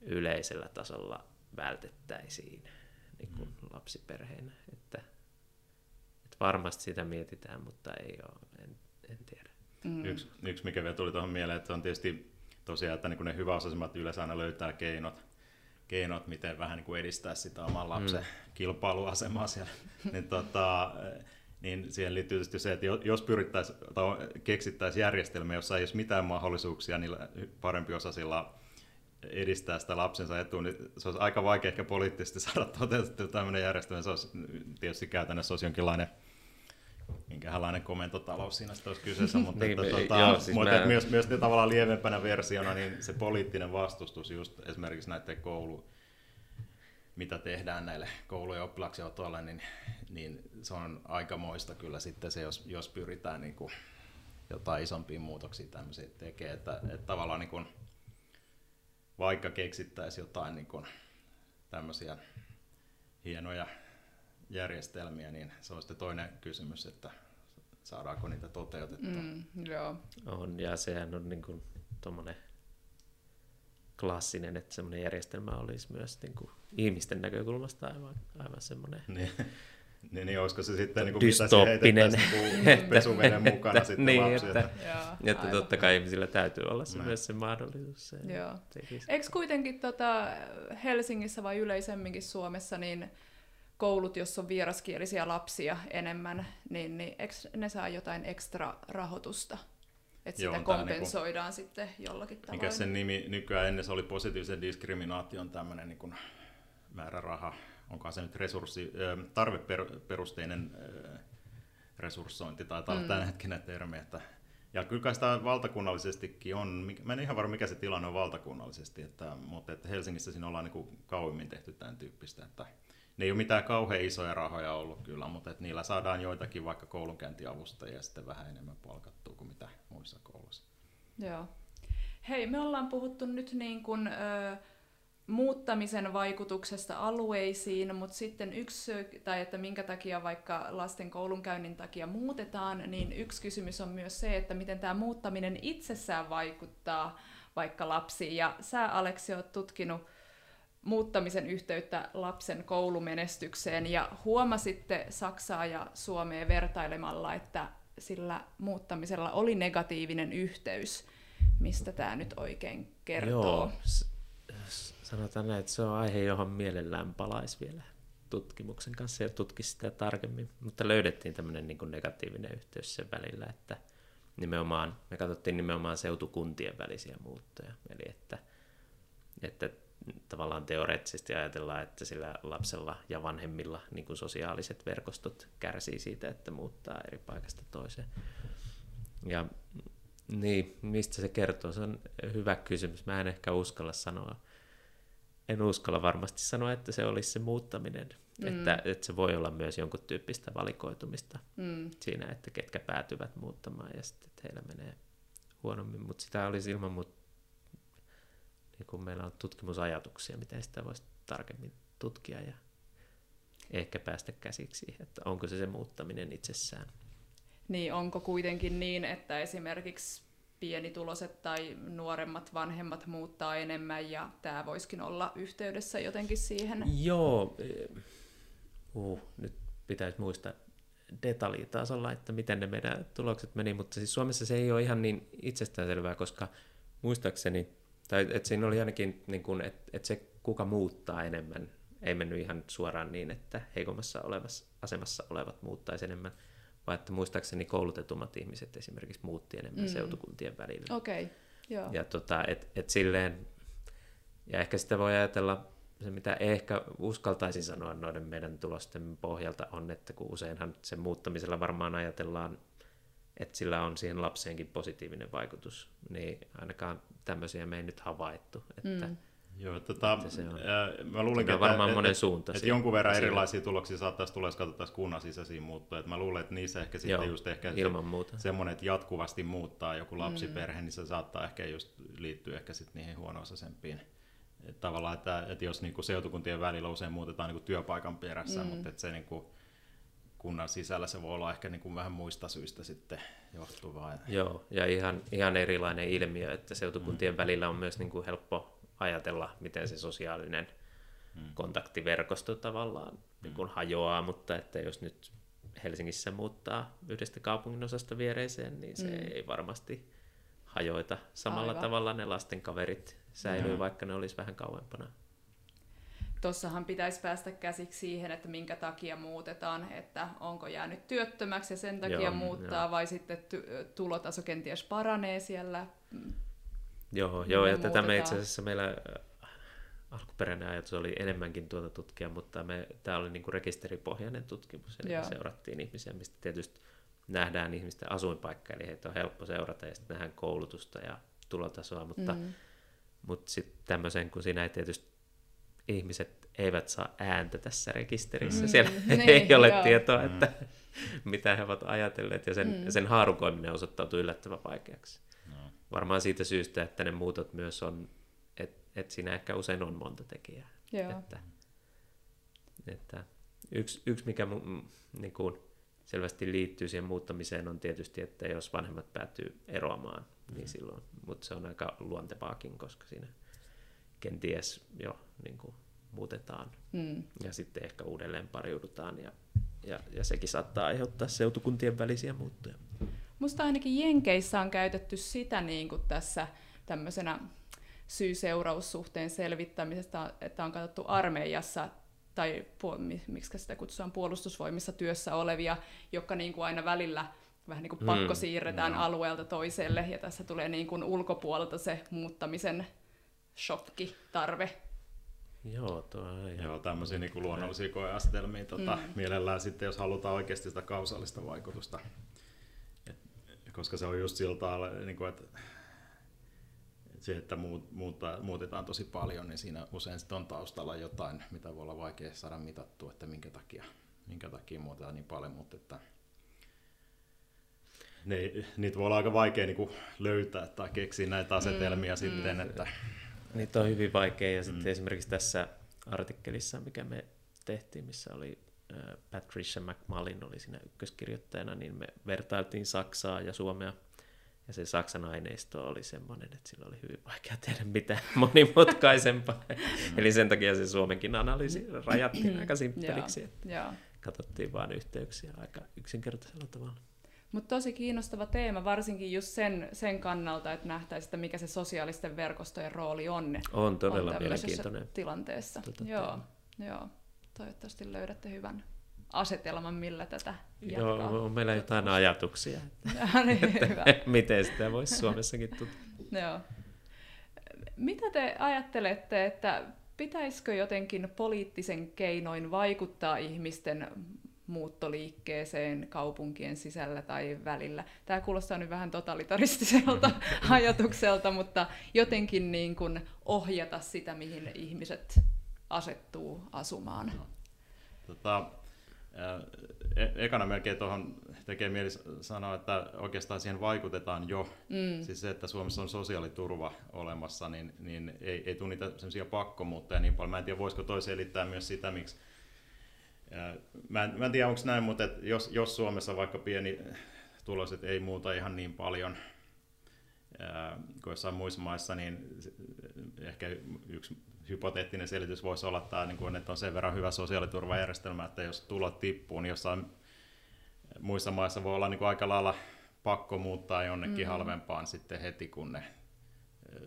[SPEAKER 2] yleisellä tasolla vältettäisiin niin kuin mm. lapsiperheinä. Että, että varmasti sitä mietitään, mutta ei ole, en, en tiedä.
[SPEAKER 3] Mm. Yksi, yksi, mikä vielä tuli tuohon mieleen, että on tietysti tosiaan, että niin kuin ne hyväosaisimmat yleensä aina löytää keinot keinot, miten vähän niin kuin edistää sitä oman lapsen mm. kilpailuasemaa siellä. niin, tota, niin siihen liittyy tietysti se, että jos pyrittäisiin tai keksittäisiin järjestelmä, jossa ei olisi mitään mahdollisuuksia niillä parempiosaisilla edistää sitä lapsensa etua, niin se olisi aika vaikea ehkä poliittisesti saada toteutettua tämmöinen järjestelmä. Se olisi tietysti käytännössä olisi jonkinlainen minkälainen komentotalous siinä olisi kyseessä, mutta, niin, että, tuota, joo, siis mutta mä... myös, myös tavallaan lievempänä versiona niin se poliittinen vastustus just esimerkiksi näiden koulu, mitä tehdään näille koulujen oppilaaksenotoille, niin, niin se on aikamoista kyllä sitten se, jos, jos pyritään niin kuin jotain isompia muutoksia tämmöisiä tekemään, että, että tavallaan niin kuin, vaikka keksittäisiin jotain niin kuin tämmöisiä hienoja järjestelmiä, niin se on sitten toinen kysymys, että saadaanko niitä toteutettua. Mm,
[SPEAKER 1] joo.
[SPEAKER 2] On, ja sehän on niin kuin klassinen, että semmoinen järjestelmä olisi myös niin kuin ihmisten näkökulmasta aivan, aivan semmoinen
[SPEAKER 3] niin. Niin, niin olisiko se sitten niin kuin dystooppinen, niin pesuveden mukana että, sitten
[SPEAKER 2] niin, lapsi, että, että, että totta kai ihmisillä täytyy olla se myös se mahdollisuus. Se
[SPEAKER 1] Joo. Eikö kuitenkin tota, Helsingissä vai yleisemminkin Suomessa, niin koulut, jos on vieraskielisiä lapsia enemmän, niin, niin eks, ne saa jotain ekstra rahoitusta. Että sitä kompensoidaan niinku, sitten jollakin tavalla.
[SPEAKER 3] Mikä sen nimi nykyään ennen se oli positiivisen diskriminaation tämmöinen niin määräraha. Onko se nyt resurssi, tarveperusteinen resurssointi, tai olla mm. tämän hetken termi. Että, ja kyllä sitä valtakunnallisestikin on, mä en ihan varma mikä se tilanne on valtakunnallisesti, että, mutta että Helsingissä siinä ollaan niin kauimmin tehty tämän tyyppistä, että ne ei ole mitään kauhean isoja rahoja ollut kyllä, mutta että niillä saadaan joitakin vaikka koulunkäyntiavustajia sitten vähän enemmän palkattua kuin mitä muissa kouluissa.
[SPEAKER 1] Joo. Hei, me ollaan puhuttu nyt niin kuin, ö, muuttamisen vaikutuksesta alueisiin, mutta sitten yksi, tai että minkä takia vaikka lasten koulunkäynnin takia muutetaan, niin yksi kysymys on myös se, että miten tämä muuttaminen itsessään vaikuttaa vaikka lapsiin. Ja sä, Aleksi, oot tutkinut muuttamisen yhteyttä lapsen koulumenestykseen ja huomasitte Saksaa ja Suomea vertailemalla, että sillä muuttamisella oli negatiivinen yhteys. Mistä tämä nyt oikein kertoo? Joo,
[SPEAKER 2] sanotaan näin, että se on aihe, johon mielellään palaisi vielä tutkimuksen kanssa ja tutkisi sitä tarkemmin. Mutta löydettiin tämmöinen niin negatiivinen yhteys sen välillä, että, nimenomaan, me katsottiin nimenomaan seutukuntien välisiä muuttoja. Eli että, että tavallaan teoreettisesti ajatellaan, että sillä lapsella ja vanhemmilla niin kuin sosiaaliset verkostot kärsii siitä, että muuttaa eri paikasta toiseen. Ja niin, mistä se kertoo? Se on hyvä kysymys. Mä en ehkä uskalla sanoa. En uskalla varmasti sanoa, että se olisi se muuttaminen. Mm. Että, että se voi olla myös jonkun tyyppistä valikoitumista mm. siinä, että ketkä päätyvät muuttamaan ja sitten että heillä menee huonommin. Mutta sitä olisi ilman muuta, niin kun meillä on tutkimusajatuksia, miten sitä voisi tarkemmin tutkia ja ehkä päästä käsiksi, että onko se se muuttaminen itsessään.
[SPEAKER 1] Niin, onko kuitenkin niin, että esimerkiksi pienituloiset tai nuoremmat vanhemmat muuttaa enemmän ja tämä voisikin olla yhteydessä jotenkin siihen?
[SPEAKER 2] Joo, uh, nyt pitäisi muistaa detaljitasolla, että miten ne meidän tulokset meni, mutta siis Suomessa se ei ole ihan niin itsestäänselvää, koska muistaakseni, tai että siinä oli ainakin, niin kuin, että, että se kuka muuttaa enemmän, ei mennyt ihan suoraan niin, että heikommassa olevassa asemassa olevat muuttaisi enemmän, vaan että muistaakseni koulutetummat ihmiset esimerkiksi muutti enemmän mm. seutukuntien välillä.
[SPEAKER 1] Okei, okay. joo.
[SPEAKER 2] Ja tota, et, et silleen, ja ehkä sitä voi ajatella, se mitä ehkä uskaltaisin sanoa noiden meidän tulosten pohjalta on, että kun useinhan sen muuttamisella varmaan ajatellaan, että sillä on siihen lapseenkin positiivinen vaikutus, niin ainakaan tämmöisiä me ei nyt havaittu. Että mm
[SPEAKER 3] Joo, tota, se on. mä luulen,
[SPEAKER 2] että, varmaan monen suunta
[SPEAKER 3] että, että jonkun verran siinä. erilaisia tuloksia saattaisi tulla, jos katsotaan kunnan sisäisiä muuttoja. Että mä luulen, että niissä ehkä sitten Joo, just ehkä
[SPEAKER 2] ilman muuta.
[SPEAKER 3] semmoinen, että jatkuvasti muuttaa joku lapsiperhe, mm. niin se saattaa ehkä just liittyä ehkä sitten niihin huono-osaisempiin. Että tavallaan, että, että jos niinku seutukuntien välillä usein muutetaan niinku työpaikan perässä, mm. mutta että se niinku, kunnan sisällä se voi olla ehkä niin kuin vähän muista syistä sitten johtuvaa.
[SPEAKER 2] Joo, ja ihan, ihan erilainen ilmiö, että seutukuntien mm. välillä on myös niin kuin helppo ajatella, miten se sosiaalinen mm. kontaktiverkosto tavallaan mm. niin kuin hajoaa, mutta että jos nyt Helsingissä muuttaa yhdestä kaupungin osasta viereiseen, niin se mm. ei varmasti hajoita. Samalla Aivan. tavalla ne lasten kaverit säilyy, mm. vaikka ne olisi vähän kauempana.
[SPEAKER 1] Tuossahan pitäisi päästä käsiksi siihen, että minkä takia muutetaan, että onko jäänyt työttömäksi ja sen takia Joo, muuttaa, jo. vai sitten tulotaso kenties paranee siellä
[SPEAKER 2] Joo, joo ja tätä me itse asiassa meillä äh, alkuperäinen ajatus oli enemmänkin tuota tutkia, mutta me, tämä oli niin kuin rekisteripohjainen tutkimus, eli Joo. seurattiin ihmisiä, mistä tietysti nähdään ihmisten asuinpaikka, eli heitä on helppo seurata, ja sitten nähdään koulutusta ja tulotasoa, mutta, mm. mutta sitten tämmöisen, kun siinä ei tietysti ihmiset eivät saa ääntä tässä rekisterissä, mm. siellä niin, ei ole joo. tietoa, että mm. mitä he ovat ajatelleet, ja sen, mm. sen haarukoiminen osoittautui yllättävän vaikeaksi varmaan siitä syystä, että ne muutot myös on, että et siinä ehkä usein on monta tekijää.
[SPEAKER 1] Joo.
[SPEAKER 2] Että, että yksi, yksi, mikä niin kuin selvästi liittyy siihen muuttamiseen, on tietysti, että jos vanhemmat päätyy eroamaan, niin mm. silloin, mutta se on aika luontevaakin, koska siinä kenties jo niin kuin, muutetaan mm. ja sitten ehkä uudelleen pariudutaan ja, ja, ja sekin saattaa aiheuttaa seutukuntien välisiä muuttoja.
[SPEAKER 1] Musta ainakin Jenkeissä on käytetty sitä niin kuin tässä tämmöisenä syy-seuraussuhteen selvittämisestä, että on katsottu armeijassa tai miksi sitä kutsutaan puolustusvoimissa työssä olevia, jotka niin kuin aina välillä vähän niin kuin mm, pakko siirretään no. alueelta toiselle, ja tässä tulee niin kuin ulkopuolelta se muuttamisen shokki, tarve.
[SPEAKER 2] Joo, tuo on
[SPEAKER 3] Joo, tämmöisiä niin luonnollisia koeasetelmia tota, mm. mielellään sitten, jos halutaan oikeasti sitä kausaalista vaikutusta koska se on just sillä tavalla, niin kuin, että se, että muut, muutta, muutetaan tosi paljon, niin siinä usein sitten on taustalla jotain, mitä voi olla vaikea saada mitattua, että minkä takia, minkä takia muutetaan niin paljon, mutta että ne, niitä voi olla aika vaikea niin kuin löytää tai keksiä näitä asetelmia mm, sitten. Mm. Että...
[SPEAKER 2] Niitä on hyvin vaikea ja sitten mm. esimerkiksi tässä artikkelissa, mikä me tehtiin, missä oli Patricia McMullin oli siinä ykköskirjoittajana, niin me vertailtiin Saksaa ja Suomea. Ja se Saksan aineisto oli semmoinen, että sillä oli hyvin vaikea tehdä mitään monimutkaisempaa. Mm. Eli sen takia se Suomenkin analyysi rajattiin aika simppeliksi. Katsottiin vain yhteyksiä aika yksinkertaisella tavalla.
[SPEAKER 1] Mutta tosi kiinnostava teema, varsinkin just sen, sen kannalta, että nähtäisiin, että mikä se sosiaalisten verkostojen rooli on.
[SPEAKER 2] On todella on mielenkiintoinen
[SPEAKER 1] tilanteessa. Tota joo, joo. Toivottavasti löydätte hyvän asetelman, millä tätä jatkaa.
[SPEAKER 2] Joo, on meillä jotain ajatuksia,
[SPEAKER 1] no niin, hyvä.
[SPEAKER 2] miten sitä voisi Suomessakin tutkia.
[SPEAKER 1] Joo. Mitä te ajattelette, että pitäisikö jotenkin poliittisen keinoin vaikuttaa ihmisten muuttoliikkeeseen kaupunkien sisällä tai välillä. Tämä kuulostaa nyt vähän totalitaristiselta ajatukselta, mutta jotenkin niin kuin ohjata sitä, mihin ihmiset asettuu asumaan.
[SPEAKER 3] Tota, e- ekana melkein tuohon tekee mieli sanoa, että oikeastaan siihen vaikutetaan jo. Mm. Siis se, että Suomessa on sosiaaliturva olemassa, niin, niin ei, ei tule niitä pakkomuuttajia niin paljon. Mä en tiedä, voisiko toi selittää myös sitä, miksi Mä en, mä en tiedä, onko näin, mutta et jos, jos Suomessa vaikka pieni tuloset ei muuta ihan niin paljon kuin jossain muissa maissa, niin ehkä yksi hypoteettinen selitys voisi olla tämä, niin että on sen verran hyvä sosiaaliturvajärjestelmä, että jos tulot tippuu, niin jossain muissa maissa voi olla niin aika lailla pakko muuttaa jonnekin mm. halvempaan sitten heti, kun ne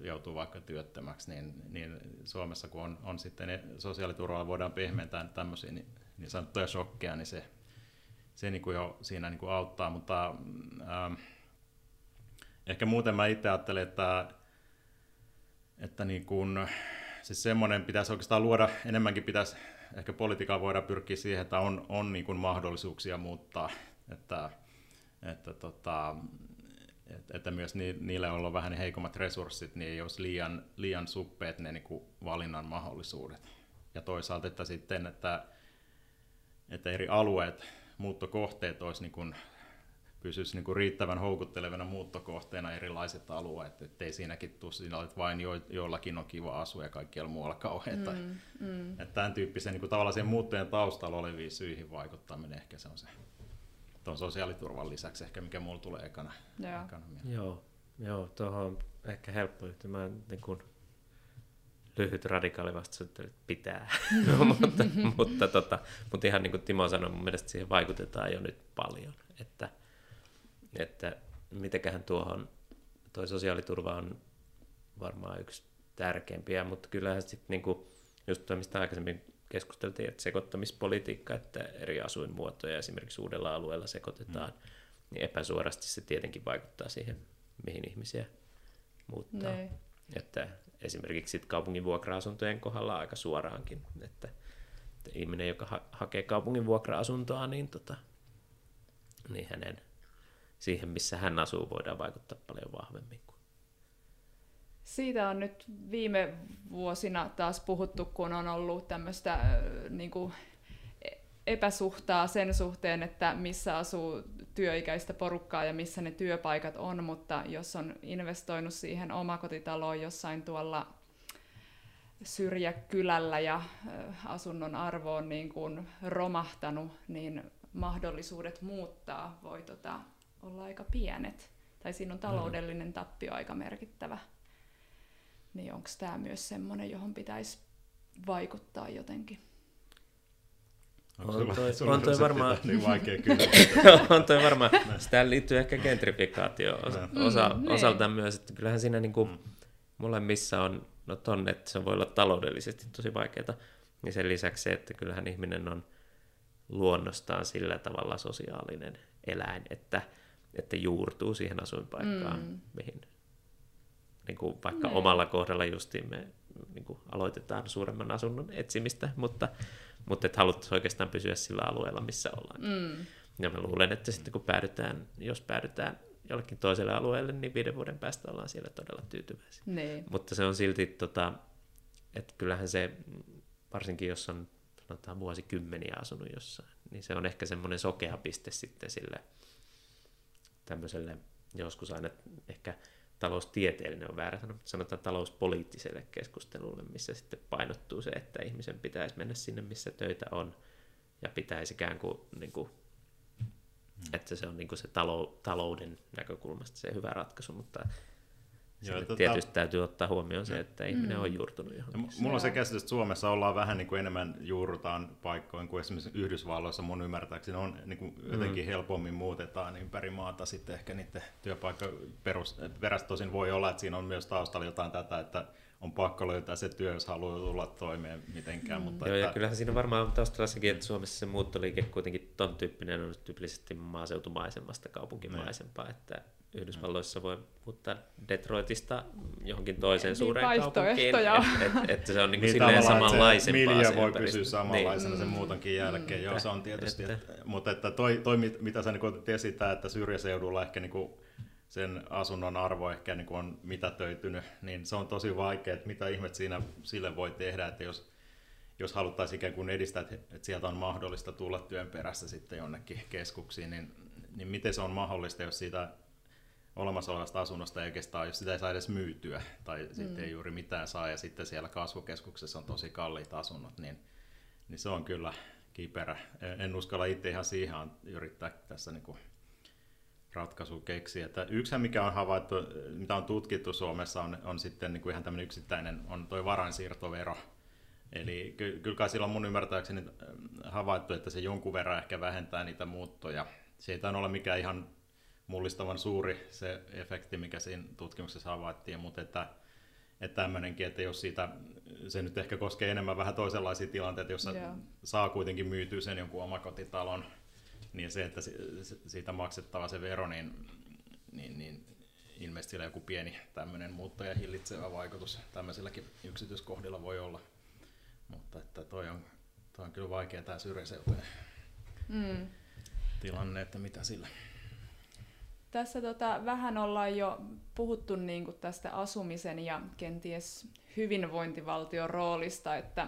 [SPEAKER 3] joutuu vaikka työttömäksi, niin, niin Suomessa kun on, on sitten sosiaaliturvalla voidaan pehmentää tämmöisiä niin, niin sanottuja shokkeja, niin se, se niin kuin jo siinä niin kuin auttaa, mutta ähm, ehkä muuten mä itse ajattelen, että, että niin kuin, siis semmoinen pitäisi oikeastaan luoda, enemmänkin pitäisi ehkä politiikalla voida pyrkiä siihen, että on, on niin kuin mahdollisuuksia muuttaa, että, että, tota, että, että myös ni, niille, joilla on vähän heikommat resurssit, niin ei olisi liian, liian suppeet ne niin kuin valinnan mahdollisuudet. Ja toisaalta, että sitten, että, että eri alueet, muuttokohteet olisi niin kuin pysyisi niin kuin riittävän houkuttelevana muuttokohteena erilaiset alueet, ettei siinäkin tule siinä, että vain jo, joillakin on kiva asua ja kaikkialla muualla kauheita. Mm, mm. Että tämän tyyppisen niin kuin tavallaan siihen muuttojen taustalla oleviin syihin vaikuttaminen ehkä se on se tuon sosiaaliturvan lisäksi ehkä mikä mulla tulee ekana,
[SPEAKER 2] Joo. ekana Joo, joo tuohon on ehkä helppo yhtymään niin kuin lyhyt radikaali vastaus, että pitää. no, mutta, mutta, tota, mutta ihan niin kuin Timo sanoi, mun mielestä siihen vaikutetaan jo nyt paljon. Että, että mitenköhän tuohon, toi sosiaaliturva on varmaan yksi tärkeimpiä, mutta kyllähän sitten niin kuin, just tuo, mistä aikaisemmin keskusteltiin, että sekoittamispolitiikka, että eri asuinmuotoja esimerkiksi uudella alueella sekoitetaan, mm. niin epäsuorasti se tietenkin vaikuttaa siihen, mihin ihmisiä muuttaa. Ne. Että esimerkiksi sit kaupungin vuokra-asuntojen kohdalla aika suoraankin, että, että ihminen, joka ha- hakee kaupungin vuokra-asuntoa, niin, tota, niin hänen siihen, missä hän asuu, voidaan vaikuttaa paljon vahvemmin. Kuin.
[SPEAKER 1] Siitä on nyt viime vuosina taas puhuttu, kun on ollut tämmöistä niin kuin epäsuhtaa sen suhteen, että missä asuu työikäistä porukkaa ja missä ne työpaikat on, mutta jos on investoinut siihen omakotitaloon jossain tuolla syrjäkylällä ja asunnon arvo on niin kuin romahtanut, niin mahdollisuudet muuttaa voi tota, olla aika pienet. Tai siinä on taloudellinen tappio aika merkittävä. Niin onko tämä myös semmoinen, johon pitäisi vaikuttaa jotenkin?
[SPEAKER 2] On toi, on toi varmaan...
[SPEAKER 3] Niin vaikea kyllä.
[SPEAKER 2] on toi varmaan. Sitä liittyy ehkä gentrifikaatio osa, mm, osa, mm, osaltaan myös, että kyllähän siinä niin kuin mm. molemmissa on, no tonne, että se voi olla taloudellisesti tosi vaikeaa, niin sen lisäksi se, että kyllähän ihminen on luonnostaan sillä tavalla sosiaalinen eläin, että, että juurtuu siihen asuinpaikkaan, mm. mihin niin kuin vaikka ne. omalla kohdalla justiin me niin kuin aloitetaan suuremman asunnon etsimistä, mutta mutta että haluttaisiin oikeastaan pysyä sillä alueella, missä ollaan. Mm. Ja mä luulen, että sitten kun päädytään, jos päädytään jollekin toiselle alueelle, niin viiden vuoden päästä ollaan siellä todella tyytyväisiä.
[SPEAKER 1] Ne.
[SPEAKER 2] Mutta se on silti, tota, että kyllähän se, varsinkin jos on sanotaan vuosikymmeniä asunut jossain, niin se on ehkä semmoinen sokea piste sitten sille tämmöiselle joskus aina ehkä taloustieteellinen on väärä sana, mutta sanotaan talouspoliittiselle keskustelulle, missä sitten painottuu se, että ihmisen pitäisi mennä sinne, missä töitä on, ja pitäisi ikään kuin, niin kuin että se on niin kuin se talou- talouden näkökulmasta se hyvä ratkaisu, mutta Joo, tota... tietysti täytyy ottaa huomioon se, että ihminen mm. on juurtunut johonkin.
[SPEAKER 3] Mulla on se käsitys, että Suomessa ollaan vähän niin kuin enemmän juurrutaan paikkoin kuin esimerkiksi Yhdysvalloissa mun ymmärtääkseni on niin kuin jotenkin mm. helpommin muutetaan ympäri maata sitten ehkä niiden työpaikka perus, perästä tosin voi olla, että siinä on myös taustalla jotain tätä, että on pakko löytää se työ, jos haluaa tulla toimeen mitenkään. Mm. Mutta
[SPEAKER 2] Joo,
[SPEAKER 3] että...
[SPEAKER 2] ja kyllähän siinä varmaan on taustalla sekin, että Suomessa se muuttoliike kuitenkin ton tyyppinen on tyypillisesti maaseutumaisemmasta kaupunkimaisempaa, niin. että Yhdysvalloissa voi muuttaa Detroitista johonkin toiseen niin, suureen kaupunkiin, että et, et se on niinku niin silleen samanlaisempaa.
[SPEAKER 3] Miljöö voi pysyä samanlaisena niin. sen muutonkin jälkeen, mm. joo se on tietysti, että, että, mutta että toi, toi mitä sä niin esität, että syrjäseudulla ehkä niin kuin sen asunnon arvo ehkä niin kuin on mitätöitynyt, niin se on tosi vaikea, että mitä ihmet siinä sille voi tehdä, että jos, jos haluttaisiin ikään kuin edistää, että, että sieltä on mahdollista tulla työn perässä sitten jonnekin keskuksiin, niin, niin miten se on mahdollista, jos siitä olemassa olevasta asunnosta ei oikeastaan, jos sitä ei saa edes myytyä tai mm. sitten ei juuri mitään saa ja sitten siellä kasvukeskuksessa on tosi kalliit asunnot, niin, niin se on kyllä kiperä. En uskalla itse ihan siihen yrittää tässä niin ratkaisu keksiä. Että yksi, mikä on havaittu, mitä on tutkittu Suomessa, on, on sitten niin kuin ihan tämmöinen yksittäinen, on tuo varainsiirtovero. Eli ky- kyllä kai silloin mun ymmärtääkseni havaittu, että se jonkun verran ehkä vähentää niitä muuttoja. Se ei ole mikään ihan mullistavan suuri se efekti, mikä siinä tutkimuksessa havaittiin, mutta että, että tämmöinenkin, että jos siitä, se nyt ehkä koskee enemmän vähän toisenlaisia tilanteita, jossa yeah. saa kuitenkin myytyä sen jonkun omakotitalon, niin se, että siitä maksettava se vero, niin, niin, niin ilmeisesti sillä joku pieni tämmöinen muuttoja hillitsevä vaikutus tämmöisilläkin yksityiskohdilla voi olla. Mutta että toi on, toi on kyllä vaikea tämä syrjäseutujen mm. tilanne, että mitä sillä.
[SPEAKER 1] Tässä tota, vähän ollaan jo puhuttu niin kuin tästä asumisen ja kenties hyvinvointivaltion roolista, että,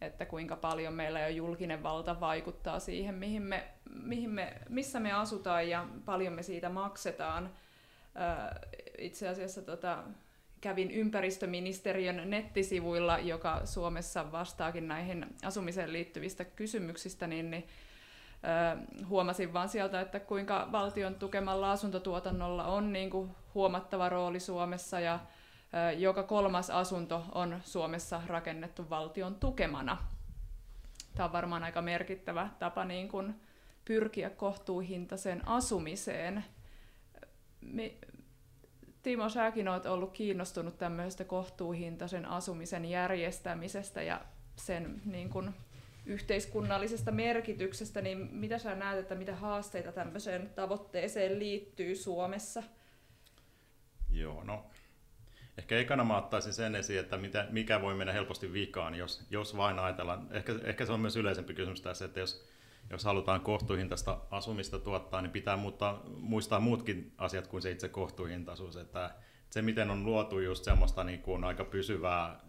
[SPEAKER 1] että kuinka paljon meillä jo julkinen valta vaikuttaa siihen, mihin me, mihin me, missä me asutaan ja paljon me siitä maksetaan. Itse asiassa tota, kävin ympäristöministeriön nettisivuilla, joka Suomessa vastaakin näihin asumiseen liittyvistä kysymyksistä, niin, niin huomasin vaan sieltä, että kuinka valtion tukemalla asuntotuotannolla on niin kuin huomattava rooli Suomessa ja joka kolmas asunto on Suomessa rakennettu valtion tukemana. Tämä on varmaan aika merkittävä tapa niin kuin pyrkiä kohtuuhintaiseen asumiseen. Me, Timo, säkin olet ollut kiinnostunut tämmöisestä kohtuuhintaisen asumisen järjestämisestä ja sen niin kuin yhteiskunnallisesta merkityksestä, niin mitä sä näet, että mitä haasteita tämmöiseen tavoitteeseen liittyy Suomessa?
[SPEAKER 3] Joo, no ehkä ekana mä ottaisin sen esiin, että mitä, mikä voi mennä helposti vikaan, jos, jos vain ajatellaan. Ehkä, ehkä se on myös yleisempi kysymys tässä, että jos, jos halutaan kohtuuhintaista asumista tuottaa, niin pitää muuttaa, muistaa muutkin asiat kuin se itse kohtuuhintaisuus. Että se, miten on luotu just semmoista niin kuin aika pysyvää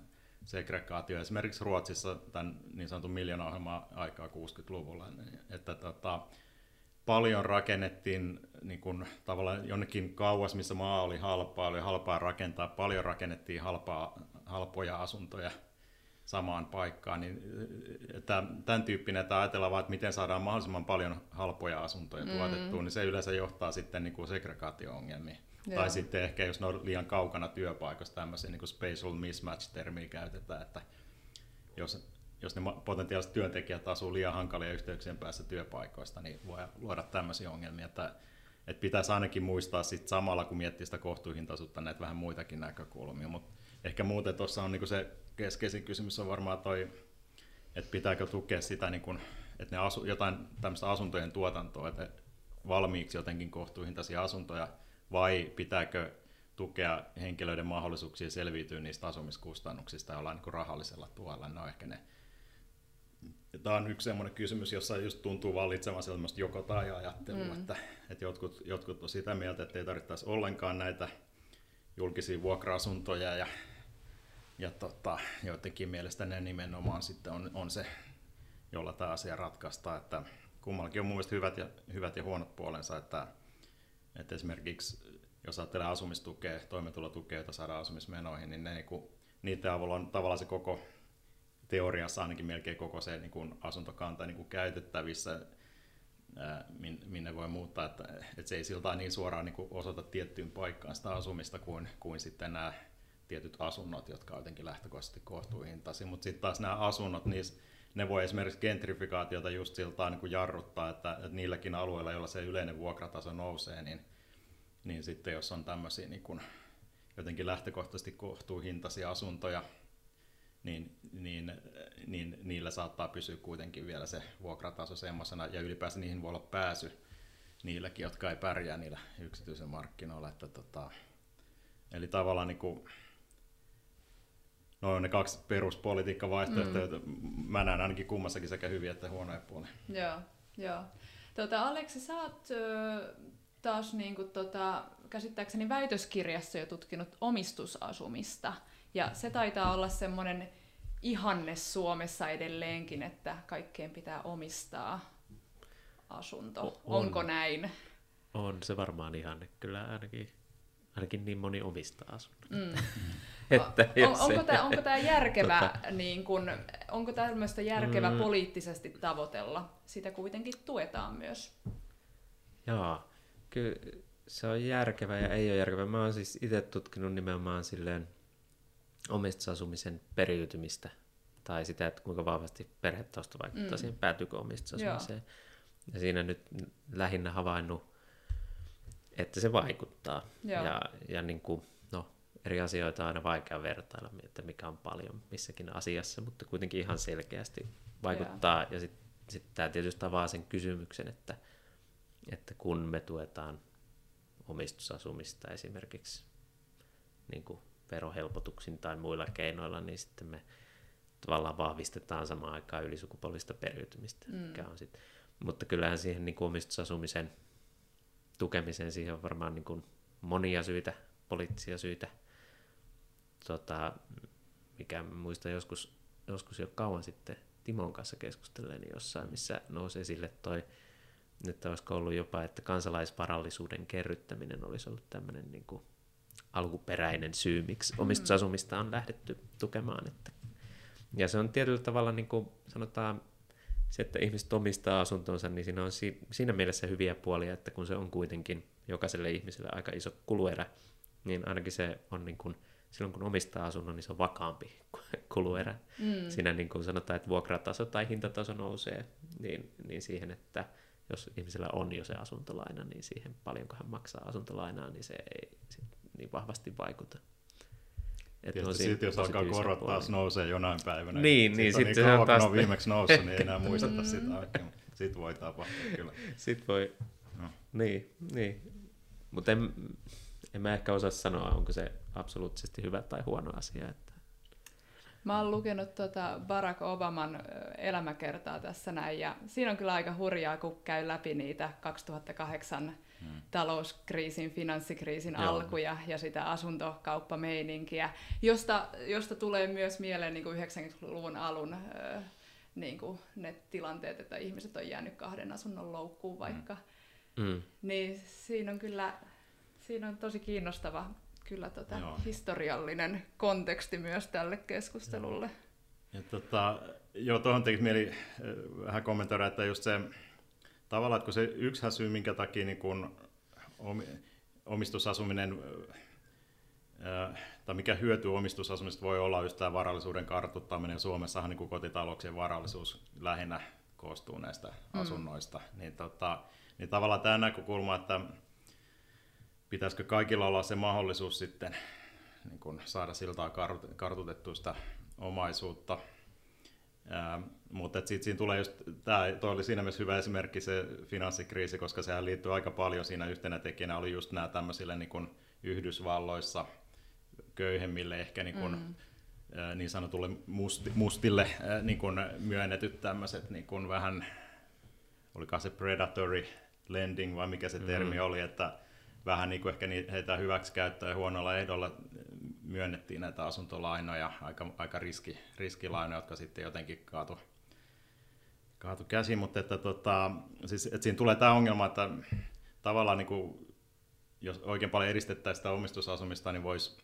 [SPEAKER 3] segregaatio. Esimerkiksi Ruotsissa tämän niin sanotun miljoonaohjelman aikaa 60-luvulla, että tota, paljon rakennettiin niin kuin, tavallaan jonnekin kauas, missä maa oli halpaa, oli halpaa rakentaa, paljon rakennettiin halpaa, halpoja asuntoja samaan paikkaan, niin että tämän tyyppinen, että ajatellaan vaan, että miten saadaan mahdollisimman paljon halpoja asuntoja mm. tuotettua, niin se yleensä johtaa sitten niin kuin segregaatio-ongelmiin. Joo. Tai sitten ehkä, jos ne on liian kaukana työpaikasta, tämmöisiä niin kuin spatial mismatch-termiä käytetään, että jos, jos ne potentiaaliset työntekijät asuu liian hankalia yhteyksien päässä työpaikoista, niin voi luoda tämmöisiä ongelmia, että, että pitäisi ainakin muistaa sit samalla, kun miettii sitä kohtuuhintaisuutta, näitä vähän muitakin näkökulmia, mutta ehkä muuten tuossa on niin kuin se keskeisin kysymys on varmaan toi, että pitääkö tukea sitä, niin kuin, että ne asu, jotain tämmöistä asuntojen tuotantoa, että valmiiksi jotenkin kohtuuhintaisia asuntoja, vai pitääkö tukea henkilöiden mahdollisuuksia selviytyä niistä asumiskustannuksista jollain niin rahallisella tuella. Ne on ehkä ne. Tämä on yksi sellainen kysymys, jossa just tuntuu vallitsemaan sellaista joko tai ajattelua, mm. että, että jotkut, jotkut on sitä mieltä, että ei tarvittaisi ollenkaan näitä julkisia vuokra-asuntoja ja, ja tota, joidenkin mielestä ne nimenomaan sitten on, on se, jolla tämä asia ratkaistaan, että kummallakin on mun mielestä hyvät ja, hyvät ja huonot puolensa, että että esimerkiksi jos ajattelee asumistukea, toimeentulotukea, jota saadaan asumismenoihin, niin ne, niin kuin, niiden avulla on tavallaan se koko teoriassa ainakin melkein koko se niin asuntokanta niin kuin käytettävissä, ää, minne voi muuttaa, että, että se ei siltä niin suoraan niin kuin osoita tiettyyn paikkaan sitä asumista kuin, kuin sitten nämä tietyt asunnot, jotka on jotenkin lähtökohtaisesti kohtuuhintaisia, mutta sitten taas nämä asunnot, niissä ne voi esimerkiksi gentrifikaatiota just siltä niin kuin jarruttaa, että, että niilläkin alueilla, joilla se yleinen vuokrataso nousee, niin, niin sitten jos on tämmöisiä, niin kuin, jotenkin lähtökohtaisesti kohtuuhintaisia asuntoja, niin, niin, niin niillä saattaa pysyä kuitenkin vielä se vuokrataso semmoisena, ja ylipäänsä niihin voi olla pääsy niilläkin, jotka ei pärjää niillä yksityisen markkinoilla. Että tota, eli tavallaan niin kuin, no on ne kaksi peruspolitiikkavaihtoehtoja, mm. mä näen ainakin kummassakin sekä hyviä että huonoja puolia.
[SPEAKER 1] Joo, joo. Tota, Aleksi, sä oot ö, taas niin kuin, tota, käsittääkseni väitöskirjassa jo tutkinut omistusasumista. Ja se taitaa olla semmoinen ihanne Suomessa edelleenkin, että kaikkeen pitää omistaa asunto. On. Onko näin?
[SPEAKER 2] On se varmaan ihanne. Kyllä ainakin, ainakin niin moni omistaa asunnon. Mm. että
[SPEAKER 1] on, onko, tämä, onko tämä järkevä, tota... niin kun, onko tämmöistä järkevä mm. poliittisesti tavoitella? Sitä kuitenkin tuetaan myös.
[SPEAKER 2] Joo, kyllä se on järkevä ja ei ole järkevä. Mä oon siis itse tutkinut nimenomaan silleen omistusasumisen periytymistä tai sitä, että kuinka vahvasti perhetausta vaikuttaa mm. siihen, päätyykö omistusasumiseen. Joo. Ja siinä nyt lähinnä havainnut, että se vaikuttaa. Joo. Ja, ja niin kuin, eri asioita on aina vaikea vertailla, että mikä on paljon missäkin asiassa, mutta kuitenkin ihan selkeästi vaikuttaa. Joo. Ja sitten sit tämä tietysti avaa sen kysymyksen, että, että kun me tuetaan omistusasumista esimerkiksi niin kuin verohelpotuksin tai muilla keinoilla, niin sitten me tavallaan vahvistetaan samaan aikaan ylisukupolvista periytymistä, mm. mikä on sit. Mutta kyllähän siihen niin kuin omistusasumisen tukemiseen siihen on varmaan niin kuin monia syitä, poliittisia syitä, tota, mikä muista joskus, joskus jo kauan sitten Timon kanssa keskustelleen jossain, missä nousi esille toi, että olisiko ollut jopa, että kansalaisvarallisuuden kerryttäminen olisi ollut tämmöinen niin kuin alkuperäinen syy, miksi mm. omistusasumista on lähdetty tukemaan. Että. Ja se on tietyllä tavalla, niin kuin sanotaan, se, että ihmiset omistaa asuntonsa, niin siinä on siinä mielessä hyviä puolia, että kun se on kuitenkin jokaiselle ihmiselle aika iso kuluerä, niin ainakin se on niin kuin, silloin kun omistaa asunnon, niin se on vakaampi kuluerä. Mm. Siinä niin kuin sanotaan, että vuokrataso tai hintataso nousee, niin, niin siihen, että jos ihmisellä on jo se asuntolaina, niin siihen paljonko hän maksaa asuntolainaa, niin se ei sit niin vahvasti vaikuta.
[SPEAKER 3] Että sitten jos alkaa korot taas nousee jonain päivänä,
[SPEAKER 2] niin, niin,
[SPEAKER 3] sitten niin kauan, taas... on viimeksi noussut, niin ei enää muisteta sitä oikein. Sitten voi tapahtua kyllä.
[SPEAKER 2] Sitten voi, no. niin, niin. Mutta en, en mä ehkä osaa sanoa, onko se absoluuttisesti hyvä tai huono asia. Että...
[SPEAKER 1] Mä oon lukenut tuota Barack Obaman elämäkertaa tässä näin, ja siinä on kyllä aika hurjaa, kun käy läpi niitä 2008 hmm. talouskriisin, finanssikriisin Joo. alkuja ja sitä asuntokauppameininkiä, josta, josta tulee myös mieleen niin kuin 90-luvun alun niin kuin ne tilanteet, että ihmiset on jäänyt kahden asunnon loukkuun hmm. vaikka. Hmm. Niin siinä on kyllä siinä on tosi kiinnostava kyllä tota historiallinen konteksti myös tälle keskustelulle. Joo.
[SPEAKER 3] Ja tota, joo, tuohon tekisi mieli vähän kommentoida, että just se tavallaan, että kun se yksi syy, minkä takia niin kun omistusasuminen, tai mikä hyöty omistusasumisesta voi olla just tämä varallisuuden kartuttaminen. Suomessahan niin kotitalouksien varallisuus lähinnä koostuu näistä mm. asunnoista. Niin, tota, niin tavallaan tämä näkökulma, että pitäisikö kaikilla olla se mahdollisuus sitten niin kun saada siltaa kartutettuista omaisuutta, Ää, mutta sitten siinä tulee just, tämä toi oli siinä mielessä hyvä esimerkki se finanssikriisi, koska sehän liittyy aika paljon siinä yhtenä tekijänä oli just nämä tämmöisille niin kuin Yhdysvalloissa köyhemmille ehkä niin, kuin, mm. ää, niin sanotulle musti, mustille ää, niin kuin myönnetyt tämmöiset niin kuin vähän, olikaan se predatory lending vai mikä se termi mm. oli, että vähän niin kuin ehkä heitä hyväksikäyttöä ja huonolla ehdolla myönnettiin näitä asuntolainoja, aika, aika riski, riskilainoja, jotka sitten jotenkin kaatu, kaatu käsiin, mutta että, tota, siis, että siinä tulee tämä ongelma, että tavallaan niin kuin, jos oikein paljon edistettäisiin sitä omistusasumista, niin voisi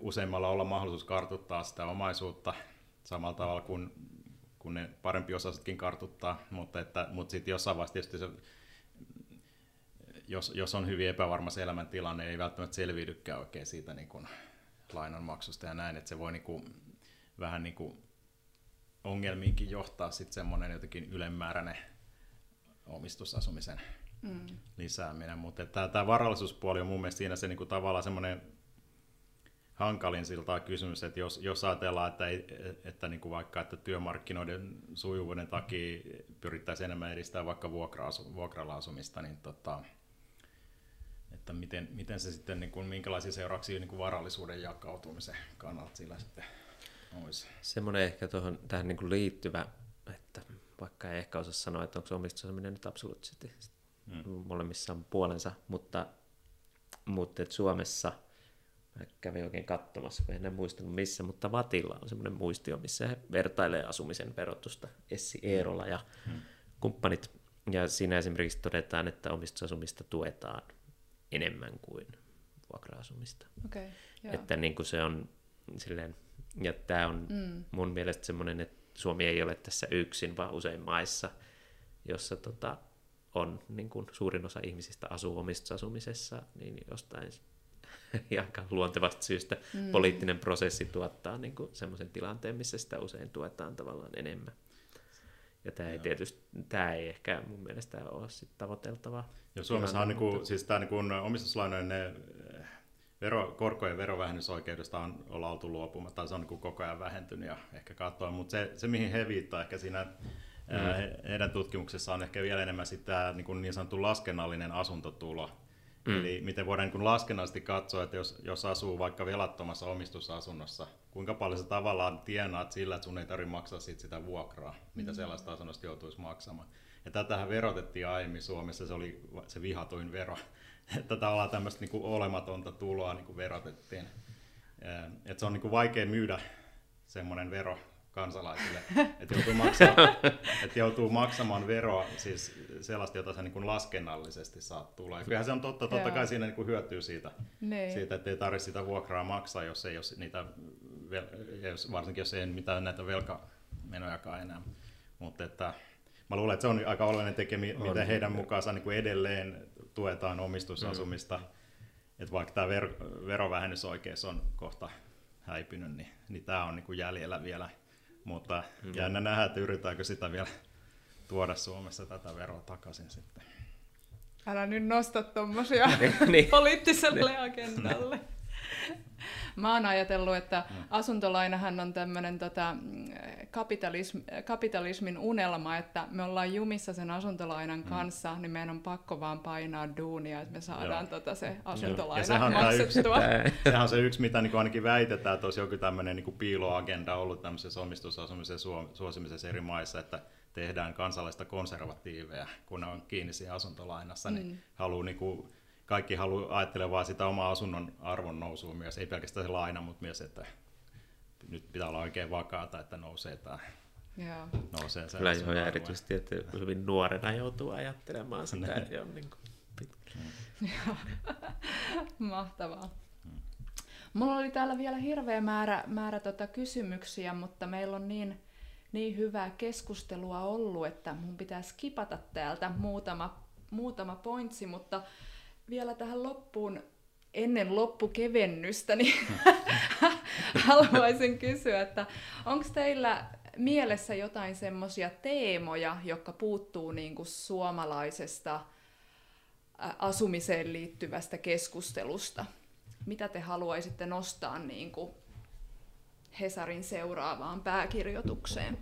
[SPEAKER 3] useimmalla olla mahdollisuus kartuttaa sitä omaisuutta samalla tavalla kuin, kuin ne parempi osaisetkin kartuttaa, mutta, että, mutta sitten jossain vaiheessa tietysti se jos, jos on hyvin epävarma se elämäntilanne, ei välttämättä selviydykään oikein siitä niin kuin lainanmaksusta ja näin, että se voi niin kuin, vähän niin kuin ongelmiinkin johtaa sitten semmoinen jotenkin ylemmääräinen omistusasumisen mm. lisääminen. Mutta tämä, varallisuuspuoli on mun mielestä siinä se niin kuin tavallaan semmoinen hankalin siltä kysymys, että jos, jos ajatellaan, että, ei, että niin kuin vaikka että työmarkkinoiden sujuvuuden takia pyrittäisiin enemmän edistää vaikka vuokra vuokralla asumista, niin tota, että miten, miten se sitten, niin kuin, minkälaisia seurauksia niin kuin varallisuuden jakautumisen kannalta sillä sitten olisi.
[SPEAKER 2] Semmoinen ehkä tuohon, tähän niin kuin liittyvä, että vaikka ei ehkä osaa sanoa, että onko omistusasuminen nyt absoluuttisesti hmm. molemmissa on puolensa, mutta, mutta että Suomessa mä kävin oikein katsomassa, kun en muistanut missä, mutta Vatilla on semmoinen muistio, missä he vertailee asumisen verotusta, Essi Eerola ja hmm. kumppanit, ja siinä esimerkiksi todetaan, että omistusasumista tuetaan enemmän kuin vuokra-asumista.
[SPEAKER 1] Okay,
[SPEAKER 2] että niin kuin se on silleen, ja tämä on mm. mun mielestä semmoinen, että Suomi ei ole tässä yksin, vaan usein maissa, jossa tota, on niin kuin suurin osa ihmisistä asuu omistusasumisessa, niin jostain aika luontevasta syystä mm. poliittinen prosessi tuottaa niin kuin semmoisen tilanteen, missä sitä usein tuetaan tavallaan enemmän. Ja tämä ei tietysti, tämä ei ehkä mun mielestä ole sit tavoiteltavaa.
[SPEAKER 3] Ja Suomessa on niin kuin, siis tämä niin omistuslainojen ne eh, vero, korkojen verovähennysoikeudesta on olla oltu luopumatta, tai se on niin koko ajan vähentynyt ja ehkä katsoa, mutta se, se mihin he viittaa ehkä siinä mm. heidän tutkimuksessa on ehkä vielä enemmän sitä niin, kuin niin sanottu laskennallinen asuntotulo, Mm. Eli miten voidaan niin laskennallisesti katsoa, että jos, jos asuu vaikka velattomassa omistusasunnossa, kuinka paljon sä tavallaan tienaat sillä, että sun ei tarvitse maksaa siitä sitä vuokraa, mitä mm. sellaista asunnosta joutuisi maksamaan. Ja tätähän verotettiin aiemmin Suomessa, se oli se vihatuin vero. Että tavallaan tämmöistä niin olematonta tuloa niin verotettiin. Että se on niin vaikea myydä semmoinen vero kansalaisille, että joutuu, maksamaan, että joutuu maksamaan veroa, siis sellaista, jota sä niin kuin laskennallisesti saat tulla. Ja kyllähän se on totta, totta kai siinä niin kuin hyötyy siitä, niin. siitä, että ei tarvitse sitä vuokraa maksaa, jos ei ole niitä, varsinkin jos ei mitään näitä velkamenojakaan enää. Mutta että, mä luulen, että se on aika oleellinen tekijä, miten heidän mukaansa niin kuin edelleen tuetaan omistusasumista. Mm. Että vaikka tämä ver- verovähennysoikeus on kohta häipynyt, niin, niin tämä on niin kuin jäljellä vielä – mutta mm. jännä nähdä, että yritetäänkö sitä vielä tuoda Suomessa tätä veroa takaisin sitten.
[SPEAKER 1] Älä nyt nosta tuommoisia niin, niin. poliittiselle agendalle. Mä oon ajatellut, että mm. asuntolainahan on tämmöinen tota, kapitalism, kapitalismin unelma, että me ollaan jumissa sen asuntolainan mm. kanssa, niin meidän on pakko vaan painaa duunia, että me saadaan tota se asuntolaina ja sehän maksettua.
[SPEAKER 3] Yksi, sehän on se yksi, mitä niin ainakin väitetään, että olisi joku tämmöinen niin piiloagenda ollut tämmöisessä omistusasumisen suosimisessa eri maissa, että tehdään kansalaista konservatiiveja, kun ne on kiinni siinä asuntolainassa, niin mm. haluaa niin kuin kaikki haluaa ajattelemaan vaan sitä omaa asunnon arvon nousua myös, ei pelkästään se laina, mutta myös, että nyt pitää olla oikein vakaata, että nousee tämä
[SPEAKER 1] Joo.
[SPEAKER 2] nousee se Kyllä joo, ja erityisesti, että hyvin nuorena joutuu ajattelemaan sitä, että niin. on niin kuin
[SPEAKER 1] mm. Mahtavaa. Mm. Mulla oli täällä vielä hirveä määrä, määrä tota kysymyksiä, mutta meillä on niin, niin hyvää keskustelua ollut, että mun pitää skipata täältä muutama, muutama pointsi, mutta vielä tähän loppuun ennen loppukevennystä, niin haluaisin kysyä, että onko teillä mielessä jotain semmoisia teemoja, jotka puuttuu niin kuin suomalaisesta asumiseen liittyvästä keskustelusta? Mitä te haluaisitte nostaa niin kuin Hesarin seuraavaan pääkirjoitukseen?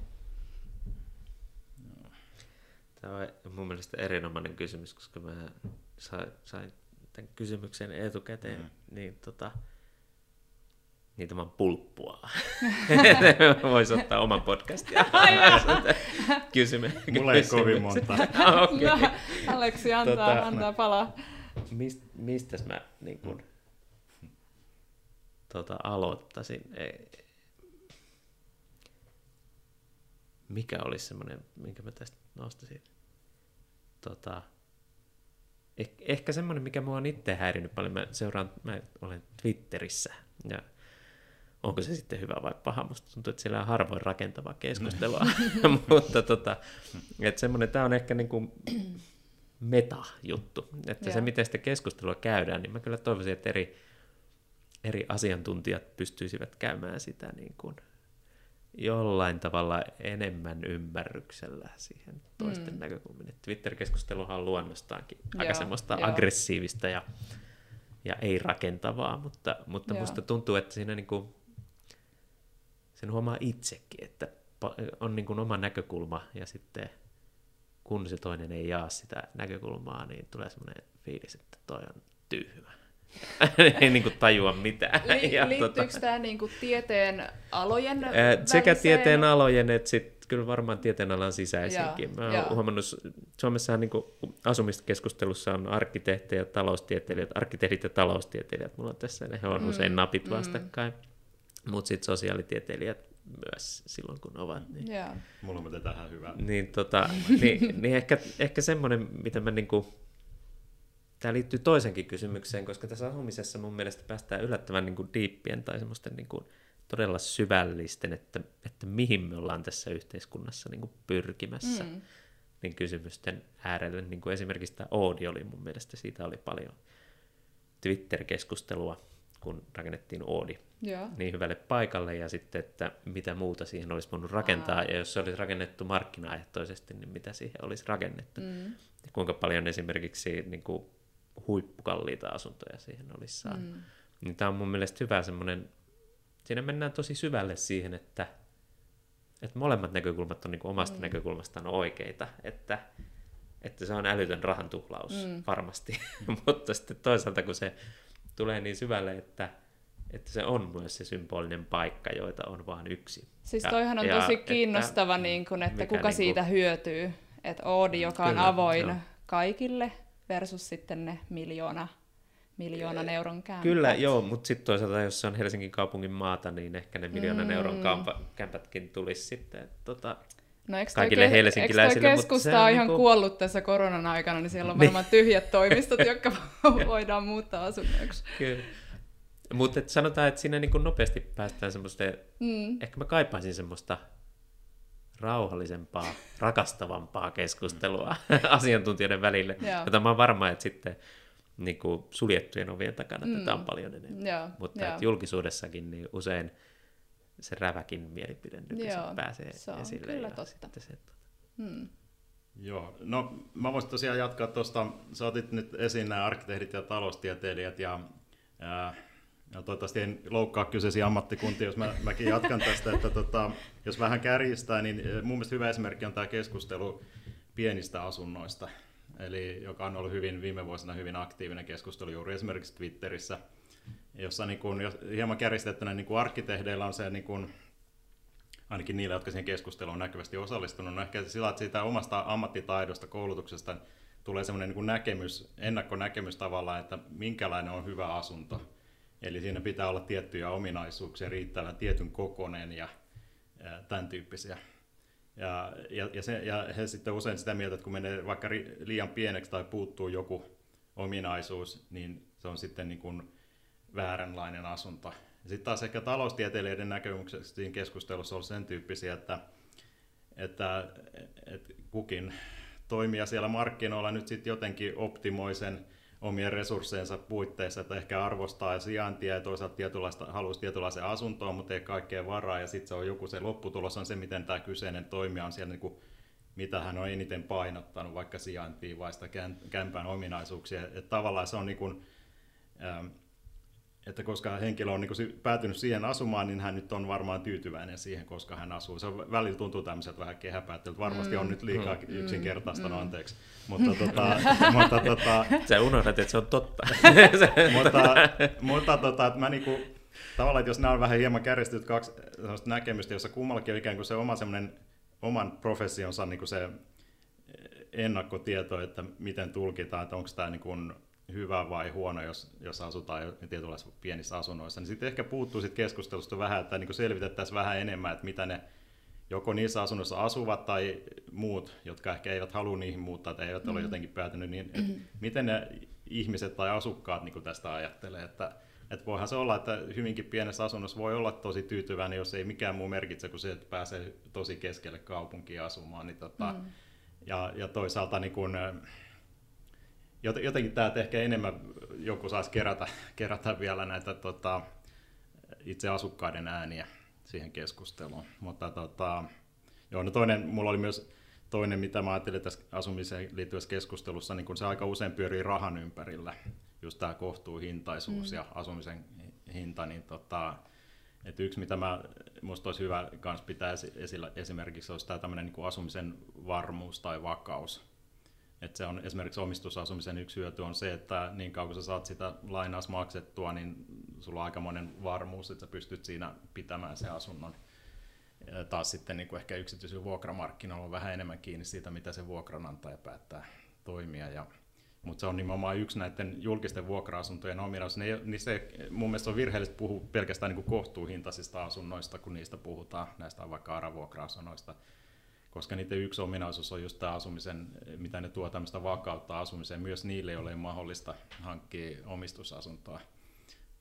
[SPEAKER 2] Tämä on mun mielestä erinomainen kysymys, koska mä sain, sain tämän kysymyksen etukäteen, mm. niin tota, niin tämä pulppua. Voisi ottaa oman podcastin. Kysymme.
[SPEAKER 3] Mulla ei kovin monta.
[SPEAKER 1] okay. no, Aleksi antaa, tota, antaa palaa.
[SPEAKER 2] Mist, mistäs mä niin kun, tota, aloittaisin? Mikä olisi semmoinen, minkä mä tästä nostaisin? Tota, Eh, ehkä semmoinen, mikä mua on itse häirinyt paljon, mä seuraan, mä olen Twitterissä ja onko se sitten hyvä vai paha, musta tuntuu, että siellä on harvoin rakentavaa keskustelua, mutta tota, että semmoinen, tämä on ehkä niin kuin meta-juttu, että yeah. se miten sitä keskustelua käydään, niin mä kyllä toivoisin, että eri, eri asiantuntijat pystyisivät käymään sitä niin kuin jollain tavalla enemmän ymmärryksellä siihen toisten mm. näkökulmiin. Twitter-keskusteluhan on luonnostaankin joo, aika semmoista joo. aggressiivista ja, ja ei rakentavaa, mutta, mutta musta tuntuu, että siinä niinku, sen huomaa itsekin, että on niin kuin oma näkökulma ja sitten kun se toinen ei jaa sitä näkökulmaa, niin tulee semmoinen fiilis, että toi on tyhmä. ei niin kuin tajua mitään.
[SPEAKER 1] Li- ja liittyykö tota... tämä niin kuin tieteen alojen
[SPEAKER 2] Ää, Sekä tieteen alojen että sitten kyllä varmaan tieteen alan sisäisenkin. Mä oon huomannut, Suomessahan niin asumiskeskustelussa on arkkitehtejä ja taloustieteilijät, arkkitehdit ja taloustieteilijät, mulla on tässä, ne on mm, usein napit mm. vastakkain, mm. mutta sitten sosiaalitieteilijät myös silloin, kun ovat. Niin.
[SPEAKER 3] Mulla on tähän hyvä.
[SPEAKER 2] Niin, tota, niin, niin ehkä, ehkä semmoinen, mitä mä niinku, tämä liittyy toisenkin kysymykseen, koska tässä asumisessa mun mielestä päästään yllättävän niin kuin diippien tai semmoisten niin kuin todella syvällisten, että, että mihin me ollaan tässä yhteiskunnassa niin kuin pyrkimässä. Mm. Niin kysymysten äärelle, niin kuin esimerkiksi tämä Oodi oli mun mielestä, siitä oli paljon Twitter-keskustelua, kun rakennettiin Oodi Joo. niin hyvälle paikalle, ja sitten, että mitä muuta siihen olisi voinut rakentaa, Aa. ja jos se olisi rakennettu markkinaehtoisesti, niin mitä siihen olisi rakennettu. Mm. Ja kuinka paljon esimerkiksi niin kuin, huippukalliita asuntoja siihen olisi saanut. Mm. Niin tämä on mun mielestä hyvä semmoinen, siinä mennään tosi syvälle siihen, että, että molemmat näkökulmat on niin omasta mm. näkökulmastaan oikeita, että, että se on älytön rahan tuhlaus mm. varmasti, mutta sitten toisaalta kun se tulee niin syvälle, että, että se on myös se symbolinen paikka, joita on vain yksi.
[SPEAKER 1] Siis toihan on ja, tosi kiinnostava, että, niin kun, että kuka niin siitä hyötyy. Että Oodi, joka on avoin joo. kaikille, versus sitten ne miljoona, miljoonan euron kämpät.
[SPEAKER 2] Kyllä, joo, mutta sitten toisaalta, jos se on Helsingin kaupungin maata, niin ehkä ne miljoonan mm. euron kämpätkin tulisi sitten tota, No eikö kaikille helsinkiläisille.
[SPEAKER 1] Eikö keskusta on ihan niin kuin... kuollut tässä koronan aikana, niin siellä on niin. varmaan tyhjät toimistot, jotka voidaan muuttaa asunnoiksi.
[SPEAKER 2] Kyllä. Mutta sanotaan, että siinä niin kuin nopeasti päästään semmoista, mm. ehkä mä kaipaisin semmoista rauhallisempaa, rakastavampaa keskustelua asiantuntijoiden välille, Joo. jota mä oon varma, että sitten niin kuin suljettujen ovien takana mm. tätä on paljon enemmän. Joo, Mutta Joo. julkisuudessakin niin usein se räväkin mielipide nykyisin pääsee se on esille.
[SPEAKER 1] Kyllä totta. Se, tuota.
[SPEAKER 3] hmm. Joo, no mä voisin tosiaan jatkaa tuosta, sä otit nyt esiin nämä arkkitehdit ja taloustieteilijät ja ää, ja toivottavasti en loukkaa kyseisiä ammattikuntia, jos mä, mäkin jatkan tästä, että tota, jos vähän kärjistää, niin eh, mun mielestä hyvä esimerkki on tämä keskustelu pienistä asunnoista, eli joka on ollut hyvin, viime vuosina hyvin aktiivinen keskustelu juuri esimerkiksi Twitterissä, jossa niin kun, jos hieman kärjistettynä niin kun arkkitehdeillä on se, niin kun, ainakin niillä, jotka siihen keskusteluun on näkyvästi osallistunut, no ehkä sillä, että siitä omasta ammattitaidosta, koulutuksesta tulee semmoinen niin näkemys, ennakkonäkemys tavallaan, että minkälainen on hyvä asunto – Eli siinä pitää olla tiettyjä ominaisuuksia, riittävän tietyn kokonen ja, tämän tyyppisiä. Ja, ja, ja, se, ja he sitten usein sitä mieltä, että kun menee vaikka liian pieneksi tai puuttuu joku ominaisuus, niin se on sitten niin kuin vääränlainen asunto. Sitten taas ehkä taloustieteilijöiden näkemyksestä siinä keskustelussa on sen tyyppisiä, että, että, että kukin toimija siellä markkinoilla nyt sitten jotenkin optimoi sen omien resursseensa puitteissa, että ehkä arvostaa sijaintia ja toisaalta tietynlaista, haluaisi tietynlaisen asuntoon, mutta ei kaikkea varaa, ja sitten se on joku se lopputulos on se, miten tämä kyseinen toimija on siellä, niin kuin, mitä hän on eniten painottanut, vaikka sijaintia vai sitä kämpän ominaisuuksia. Että tavallaan se on niin kuin, ähm, että koska henkilö on niin päätynyt siihen asumaan, niin hän nyt on varmaan tyytyväinen siihen, koska hän asuu. Se välillä tuntuu tämmöiseltä vähän kehäpäättelyltä. Varmasti mm, on nyt liikaa mm, yksinkertaistanut, mm, anteeksi. Mutta, tota, mutta tota,
[SPEAKER 2] Sä unohdat, että se on totta.
[SPEAKER 3] mutta mutta tota, että mä niinku, tavallaan, että jos nämä on vähän hieman kärjistyt kaksi näkemystä, jossa kummallakin on ikään kuin se oma semmoinen oman professionsa niin kuin se ennakkotieto, että miten tulkitaan, että onko tämä niin kuin hyvä vai huono, jos, jos asutaan tietynlaisissa pienissä asunnoissa. Niin sitten ehkä puuttuu sit keskustelusta vähän, että niin selvitettäisiin vähän enemmän, että mitä ne joko niissä asunnoissa asuvat tai muut, jotka ehkä eivät halua niihin muuttaa tai eivät mm. ole jotenkin päätynyt, niin että mm. miten ne ihmiset tai asukkaat niin tästä ajattelee, että että voihan se olla, että hyvinkin pienessä asunnossa voi olla tosi tyytyväinen, jos ei mikään muu merkitse kuin se, että pääsee tosi keskelle kaupunkia asumaan. Niin tota, mm. ja, ja toisaalta niin kun, jotenkin tämä ehkä enemmän joku saisi kerätä, kerätä vielä näitä tota, itse asukkaiden ääniä siihen keskusteluun. Mutta tota, joo, no toinen, mulla oli myös toinen, mitä mä ajattelin tässä asumiseen liittyvässä keskustelussa, niin kun se aika usein pyörii rahan ympärillä, just tämä kohtuuhintaisuus mm. ja asumisen hinta, niin tota, et yksi, mitä mä, musta olisi hyvä kans pitää esillä esimerkiksi, olisi tämä tämmöinen niin asumisen varmuus tai vakaus. Et se on esimerkiksi omistusasumisen yksi hyöty on se, että niin kauan kun sä saat sitä lainaus maksettua, niin sulla on aikamoinen varmuus, että sä pystyt siinä pitämään sen asunnon. Ja taas sitten niin kuin ehkä yksityisillä vuokramarkkinoilla on vähän enemmän kiinni siitä, mitä se vuokranantaja päättää toimia. Ja mutta se on nimenomaan yksi näiden julkisten vuokra-asuntojen ominaisuus. Ne, niin se, mun mielestä on virheellistä puhua pelkästään niin kuin kohtuuhintaisista asunnoista, kun niistä puhutaan, näistä vaikka ARA-vuokra-asunnoista, koska niiden yksi ominaisuus on just tämä asumisen, mitä ne tuo tämmöistä vakautta asumiseen, myös niille, joille ei mahdollista hankkia omistusasuntoa.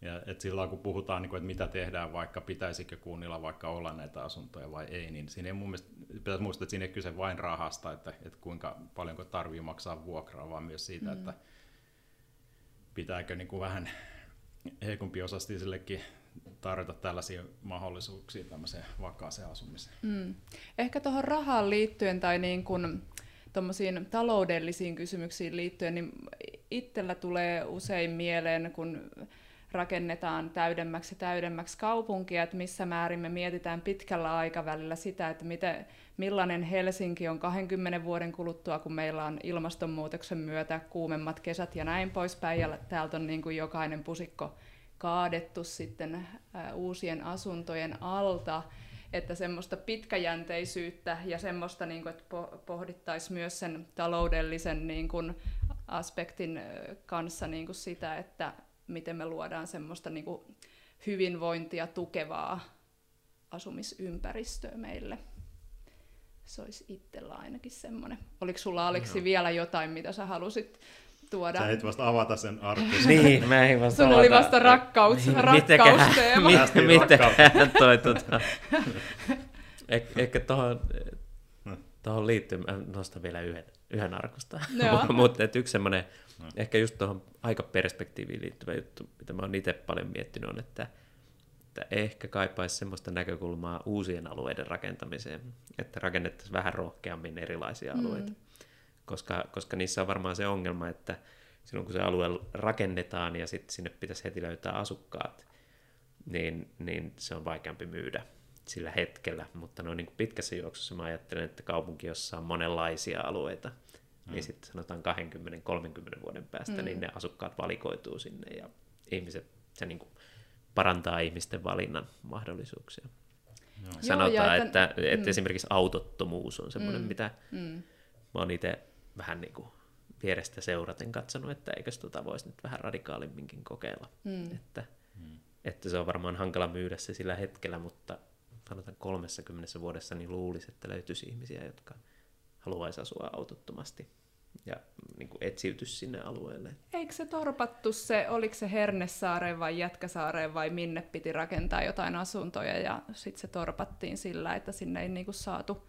[SPEAKER 3] Ja et silloin kun puhutaan, niin kuin, että mitä tehdään, vaikka pitäisikö kunnilla vaikka olla näitä asuntoja vai ei, niin siinä ei mun mielestä, pitäisi muistaa, että siinä ei kyse vain rahasta, että, että kuinka paljonko tarvii maksaa vuokraa, vaan myös siitä, mm. että pitääkö niin kuin vähän heikompi osastiisillekin tarjota tällaisia mahdollisuuksia tämmöiseen vakaaseen asumiseen. Mm.
[SPEAKER 1] Ehkä tuohon rahaan liittyen tai niin kuin taloudellisiin kysymyksiin liittyen, niin itsellä tulee usein mieleen, kun rakennetaan täydemmäksi ja täydemmäksi kaupunkia, että missä määrin me mietitään pitkällä aikavälillä sitä, että miten, millainen Helsinki on 20 vuoden kuluttua, kun meillä on ilmastonmuutoksen myötä kuumemmat kesät ja näin poispäin, ja täältä on niin kuin jokainen pusikko kaadettu sitten uusien asuntojen alta, että semmoista pitkäjänteisyyttä ja semmoista, niin kuin, että pohdittaisiin myös sen taloudellisen niin kuin, aspektin kanssa niin kuin sitä, että miten me luodaan semmoista niin kuin hyvinvointia tukevaa asumisympäristöä meille. Se olisi itsellä ainakin semmoinen. Oliko sulla Aleksi no. vielä jotain, mitä sä halusit tuoda?
[SPEAKER 3] Sä et vasta avata sen arkkeen.
[SPEAKER 2] niin, mä en vasta
[SPEAKER 1] Sulla oli vasta rakkaus, niin, rakkausteema.
[SPEAKER 2] Mitäköhän toi tota... Eh, ehkä tuohon, tuohon liittyy, mä nostan vielä yhden, yhden arkusta. Mutta yksi semmoinen No. Ehkä just tuohon aikaperspektiiviin liittyvä juttu, mitä mä oon itse paljon miettinyt, on, että, että ehkä kaipaisi semmoista näkökulmaa uusien alueiden rakentamiseen, että rakennettaisiin vähän rohkeammin erilaisia mm. Koska, koska niissä on varmaan se ongelma, että silloin kun se alue rakennetaan ja sitten sinne pitäisi heti löytää asukkaat, niin, niin se on vaikeampi myydä sillä hetkellä, mutta no niin kuin pitkässä juoksussa mä ajattelen, että kaupunki, jossa on monenlaisia alueita, niin mm. niin sitten sanotaan 20-30 vuoden päästä, mm. niin ne asukkaat valikoituu sinne ja ihmiset, se niin kuin parantaa ihmisten valinnan mahdollisuuksia. Joo. Sanotaan, Joo, että, että, mm. että esimerkiksi autottomuus on semmoinen, mm. mitä mm. mä oon itse vähän niin kuin vierestä seuraten katsonut, että eikö tota voisi nyt vähän radikaalimminkin kokeilla. Mm. Että, mm. että se on varmaan hankala myydä se sillä hetkellä, mutta sanotaan 30 vuodessa niin luulisi, että löytyisi ihmisiä, jotka haluaisi asua autottomasti ja niin kuin etsiytys sinne alueelle.
[SPEAKER 1] Eikö se torpattu se, oliko se Hernesaareen vai Jätkäsaareen vai minne piti rakentaa jotain asuntoja ja sitten se torpattiin sillä, että sinne ei niin kuin saatu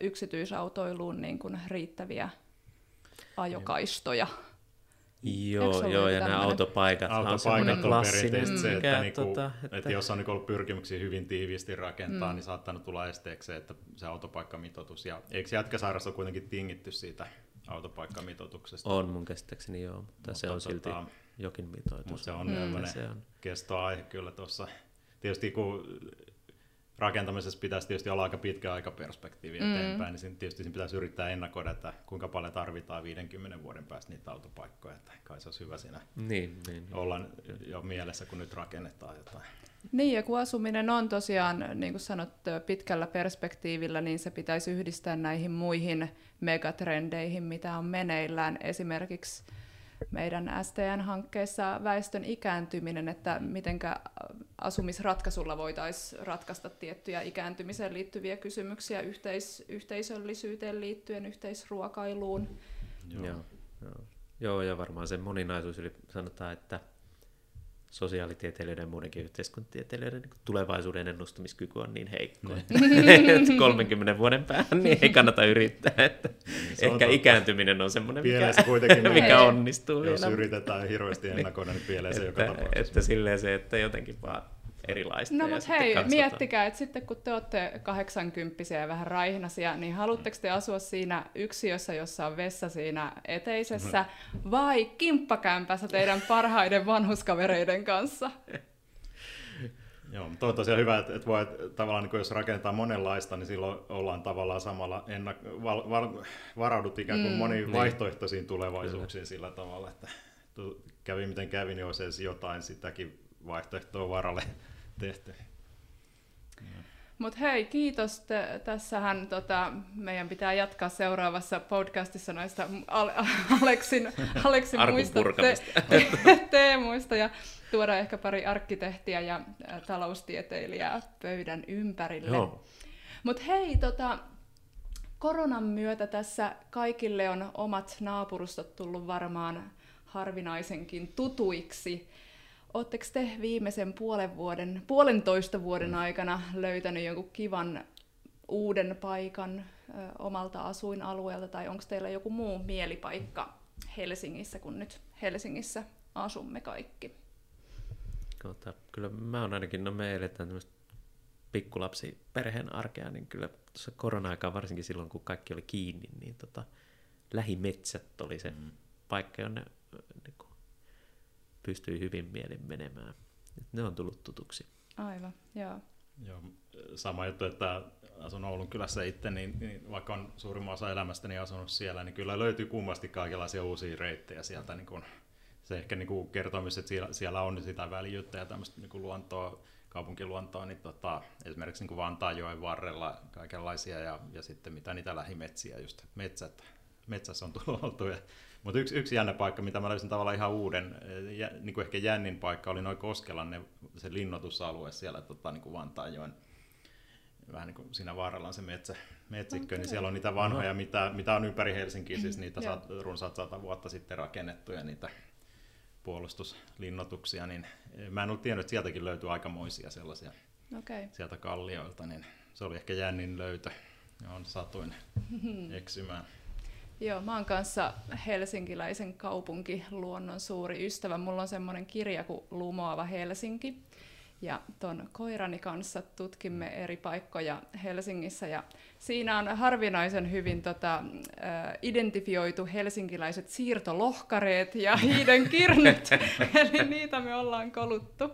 [SPEAKER 1] yksityisautoiluun niin kuin riittäviä ajokaistoja.
[SPEAKER 2] Joo, joo ja nämä autopaikat,
[SPEAKER 3] autopaikat on, on perinteisesti se, että, niinku, tota, että... että jos on niinku ollut pyrkimyksiä hyvin tiiviisti rakentaa, mm. niin saattanut tulla esteeksi se, että se autopaikkamitoitus. Ja eikö Jätkäsaarassa ole kuitenkin tingitty siitä autopaikkamitoituksesta?
[SPEAKER 2] On mun käsittääkseni joo, mutta, mutta se on tota, silti jokin mitoitus.
[SPEAKER 3] Mutta se on mm. se on. kestoaihe kyllä tuossa. Tietysti kun rakentamisessa pitäisi tietysti olla aika pitkä aikaperspektiivi mm. eteenpäin, niin tietysti siinä pitäisi yrittää ennakoida, että kuinka paljon tarvitaan 50 vuoden päästä niitä autopaikkoja, että kai se olisi hyvä siinä niin, niin, olla jo mielessä, kun nyt rakennetaan jotain.
[SPEAKER 1] Niin, ja kun asuminen on tosiaan, niin kuin sanot, pitkällä perspektiivillä, niin se pitäisi yhdistää näihin muihin megatrendeihin, mitä on meneillään. Esimerkiksi meidän STN-hankkeessa väestön ikääntyminen, että miten asumisratkaisulla voitaisiin ratkaista tiettyjä ikääntymiseen liittyviä kysymyksiä yhteis- yhteisöllisyyteen liittyen, yhteisruokailuun.
[SPEAKER 2] Joo. Joo. Joo, ja varmaan se moninaisuus, eli sanotaan, että sosiaalitieteilijöiden ja muidenkin yhteiskuntatieteilijöiden niin tulevaisuuden ennustamiskyky on niin heikko, mm. että 30 vuoden päähän niin ei kannata yrittää. Että niin, ehkä totta. ikääntyminen on semmoinen, mikä, se mikä onnistuu.
[SPEAKER 3] Jos vielä. yritetään hirveästi ennakoida, niin pieleen se joka tapauksessa.
[SPEAKER 2] Että silleen se, että jotenkin vaan erilaista.
[SPEAKER 1] No mutta hei,
[SPEAKER 2] katsotaan.
[SPEAKER 1] miettikää, että sitten kun te olette 80 ja vähän raihnasia, niin haluatteko te asua siinä yksiössä, jossa on vessa siinä eteisessä, vai kimppakämpässä teidän parhaiden vanhuskavereiden kanssa?
[SPEAKER 3] Joo, mutta on tosiaan hyvä, että, että voi, että tavallaan niin jos rakennetaan monenlaista, niin silloin ollaan tavallaan samalla ennak- val, val, varaudut ikään kuin
[SPEAKER 1] Mm.
[SPEAKER 3] moniin
[SPEAKER 2] Niin.
[SPEAKER 3] vaihtoehtoisiin tulevaisuuksiin sillä tavalla, että kävi miten kävi, niin olisi edes jotain sitäkin vaihtoehtoa varalle tehty.
[SPEAKER 1] Mutta hei, kiitos. Te, tässähän tota, meidän pitää jatkaa seuraavassa podcastissa näistä Al- Aleksin, Aleksin muista
[SPEAKER 2] purkamista.
[SPEAKER 1] te- teemoista ja tuoda ehkä pari arkkitehtiä ja taloustieteilijää pöydän ympärille.
[SPEAKER 2] Joo.
[SPEAKER 1] Mutta hei, tota, koronan myötä tässä kaikille on omat naapurustot tullut varmaan harvinaisenkin tutuiksi. Oletteko te viimeisen puolen vuoden, puolentoista vuoden aikana löytänyt jonkun kivan uuden paikan ö, omalta asuinalueelta, tai onko teillä joku muu mielipaikka Helsingissä, kun nyt Helsingissä asumme kaikki?
[SPEAKER 2] Tuota, kyllä mä oon ainakin, no me eletään tämmöistä pikkulapsiperheen arkea, niin kyllä tuossa korona-aikaa, varsinkin silloin kun kaikki oli kiinni, niin tota, lähimetsät oli se mm. paikka, jonne niin pystyi hyvin mielin menemään. Et ne on tullut tutuksi.
[SPEAKER 1] Aivan, joo.
[SPEAKER 3] Joo, sama juttu, että asun Oulun kylässä itse, niin, niin vaikka on suurimman osa elämästäni asunut siellä, niin kyllä löytyy kummasti kaikenlaisia uusia reittejä sieltä. Niin kun, se ehkä niin kuin kertoo myös, että siellä, siellä on sitä väljyyttä ja tämmöistä niin kuin luontoa, kaupunkiluontoa, niin tota, esimerkiksi niin kuin Vantaajoen varrella kaikenlaisia ja, ja sitten mitä niitä lähimetsiä, just metsät, metsässä on tullut oltu. Ja, mutta yksi, yksi jännä paikka, mitä mä löysin tavallaan ihan uuden, eh, jä, niin kuin ehkä jännin paikka, oli noin Koskelan ne, se linnoitusalue siellä tota, niin kuin Vantaajoen vähän niin kuin siinä vaaralla on se metsä, metsikkö,
[SPEAKER 1] Okei.
[SPEAKER 3] niin siellä on niitä vanhoja, mitä, mitä on ympäri Helsinkiä, siis niitä sat, runsaat sata vuotta sitten rakennettuja niitä puolustuslinnoituksia, niin mä en ollut tiennyt, että sieltäkin löytyy aikamoisia sellaisia
[SPEAKER 1] Okei.
[SPEAKER 3] sieltä kallioilta, niin se oli ehkä jännin löytö. On satuin eksymään.
[SPEAKER 1] Joo, mä oon kanssa helsinkiläisen kaupunkiluonnon suuri ystävä. Mulla on semmoinen kirja kuin Lumoava Helsinki. Ja ton koirani kanssa tutkimme eri paikkoja Helsingissä ja siinä on harvinaisen hyvin tota, äh, identifioitu helsinkiläiset siirtolohkareet ja hiiden kirnyt, eli niitä me ollaan koluttu.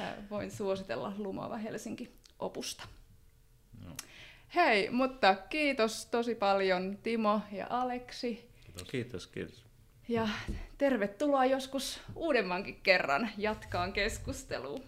[SPEAKER 1] Äh, voin suositella Lumoava Helsinki-opusta. Hei, mutta kiitos tosi paljon Timo ja Aleksi.
[SPEAKER 3] Kiitos.
[SPEAKER 2] Kiitos, kiitos.
[SPEAKER 1] Ja tervetuloa joskus uudemmankin kerran jatkaan keskustelua.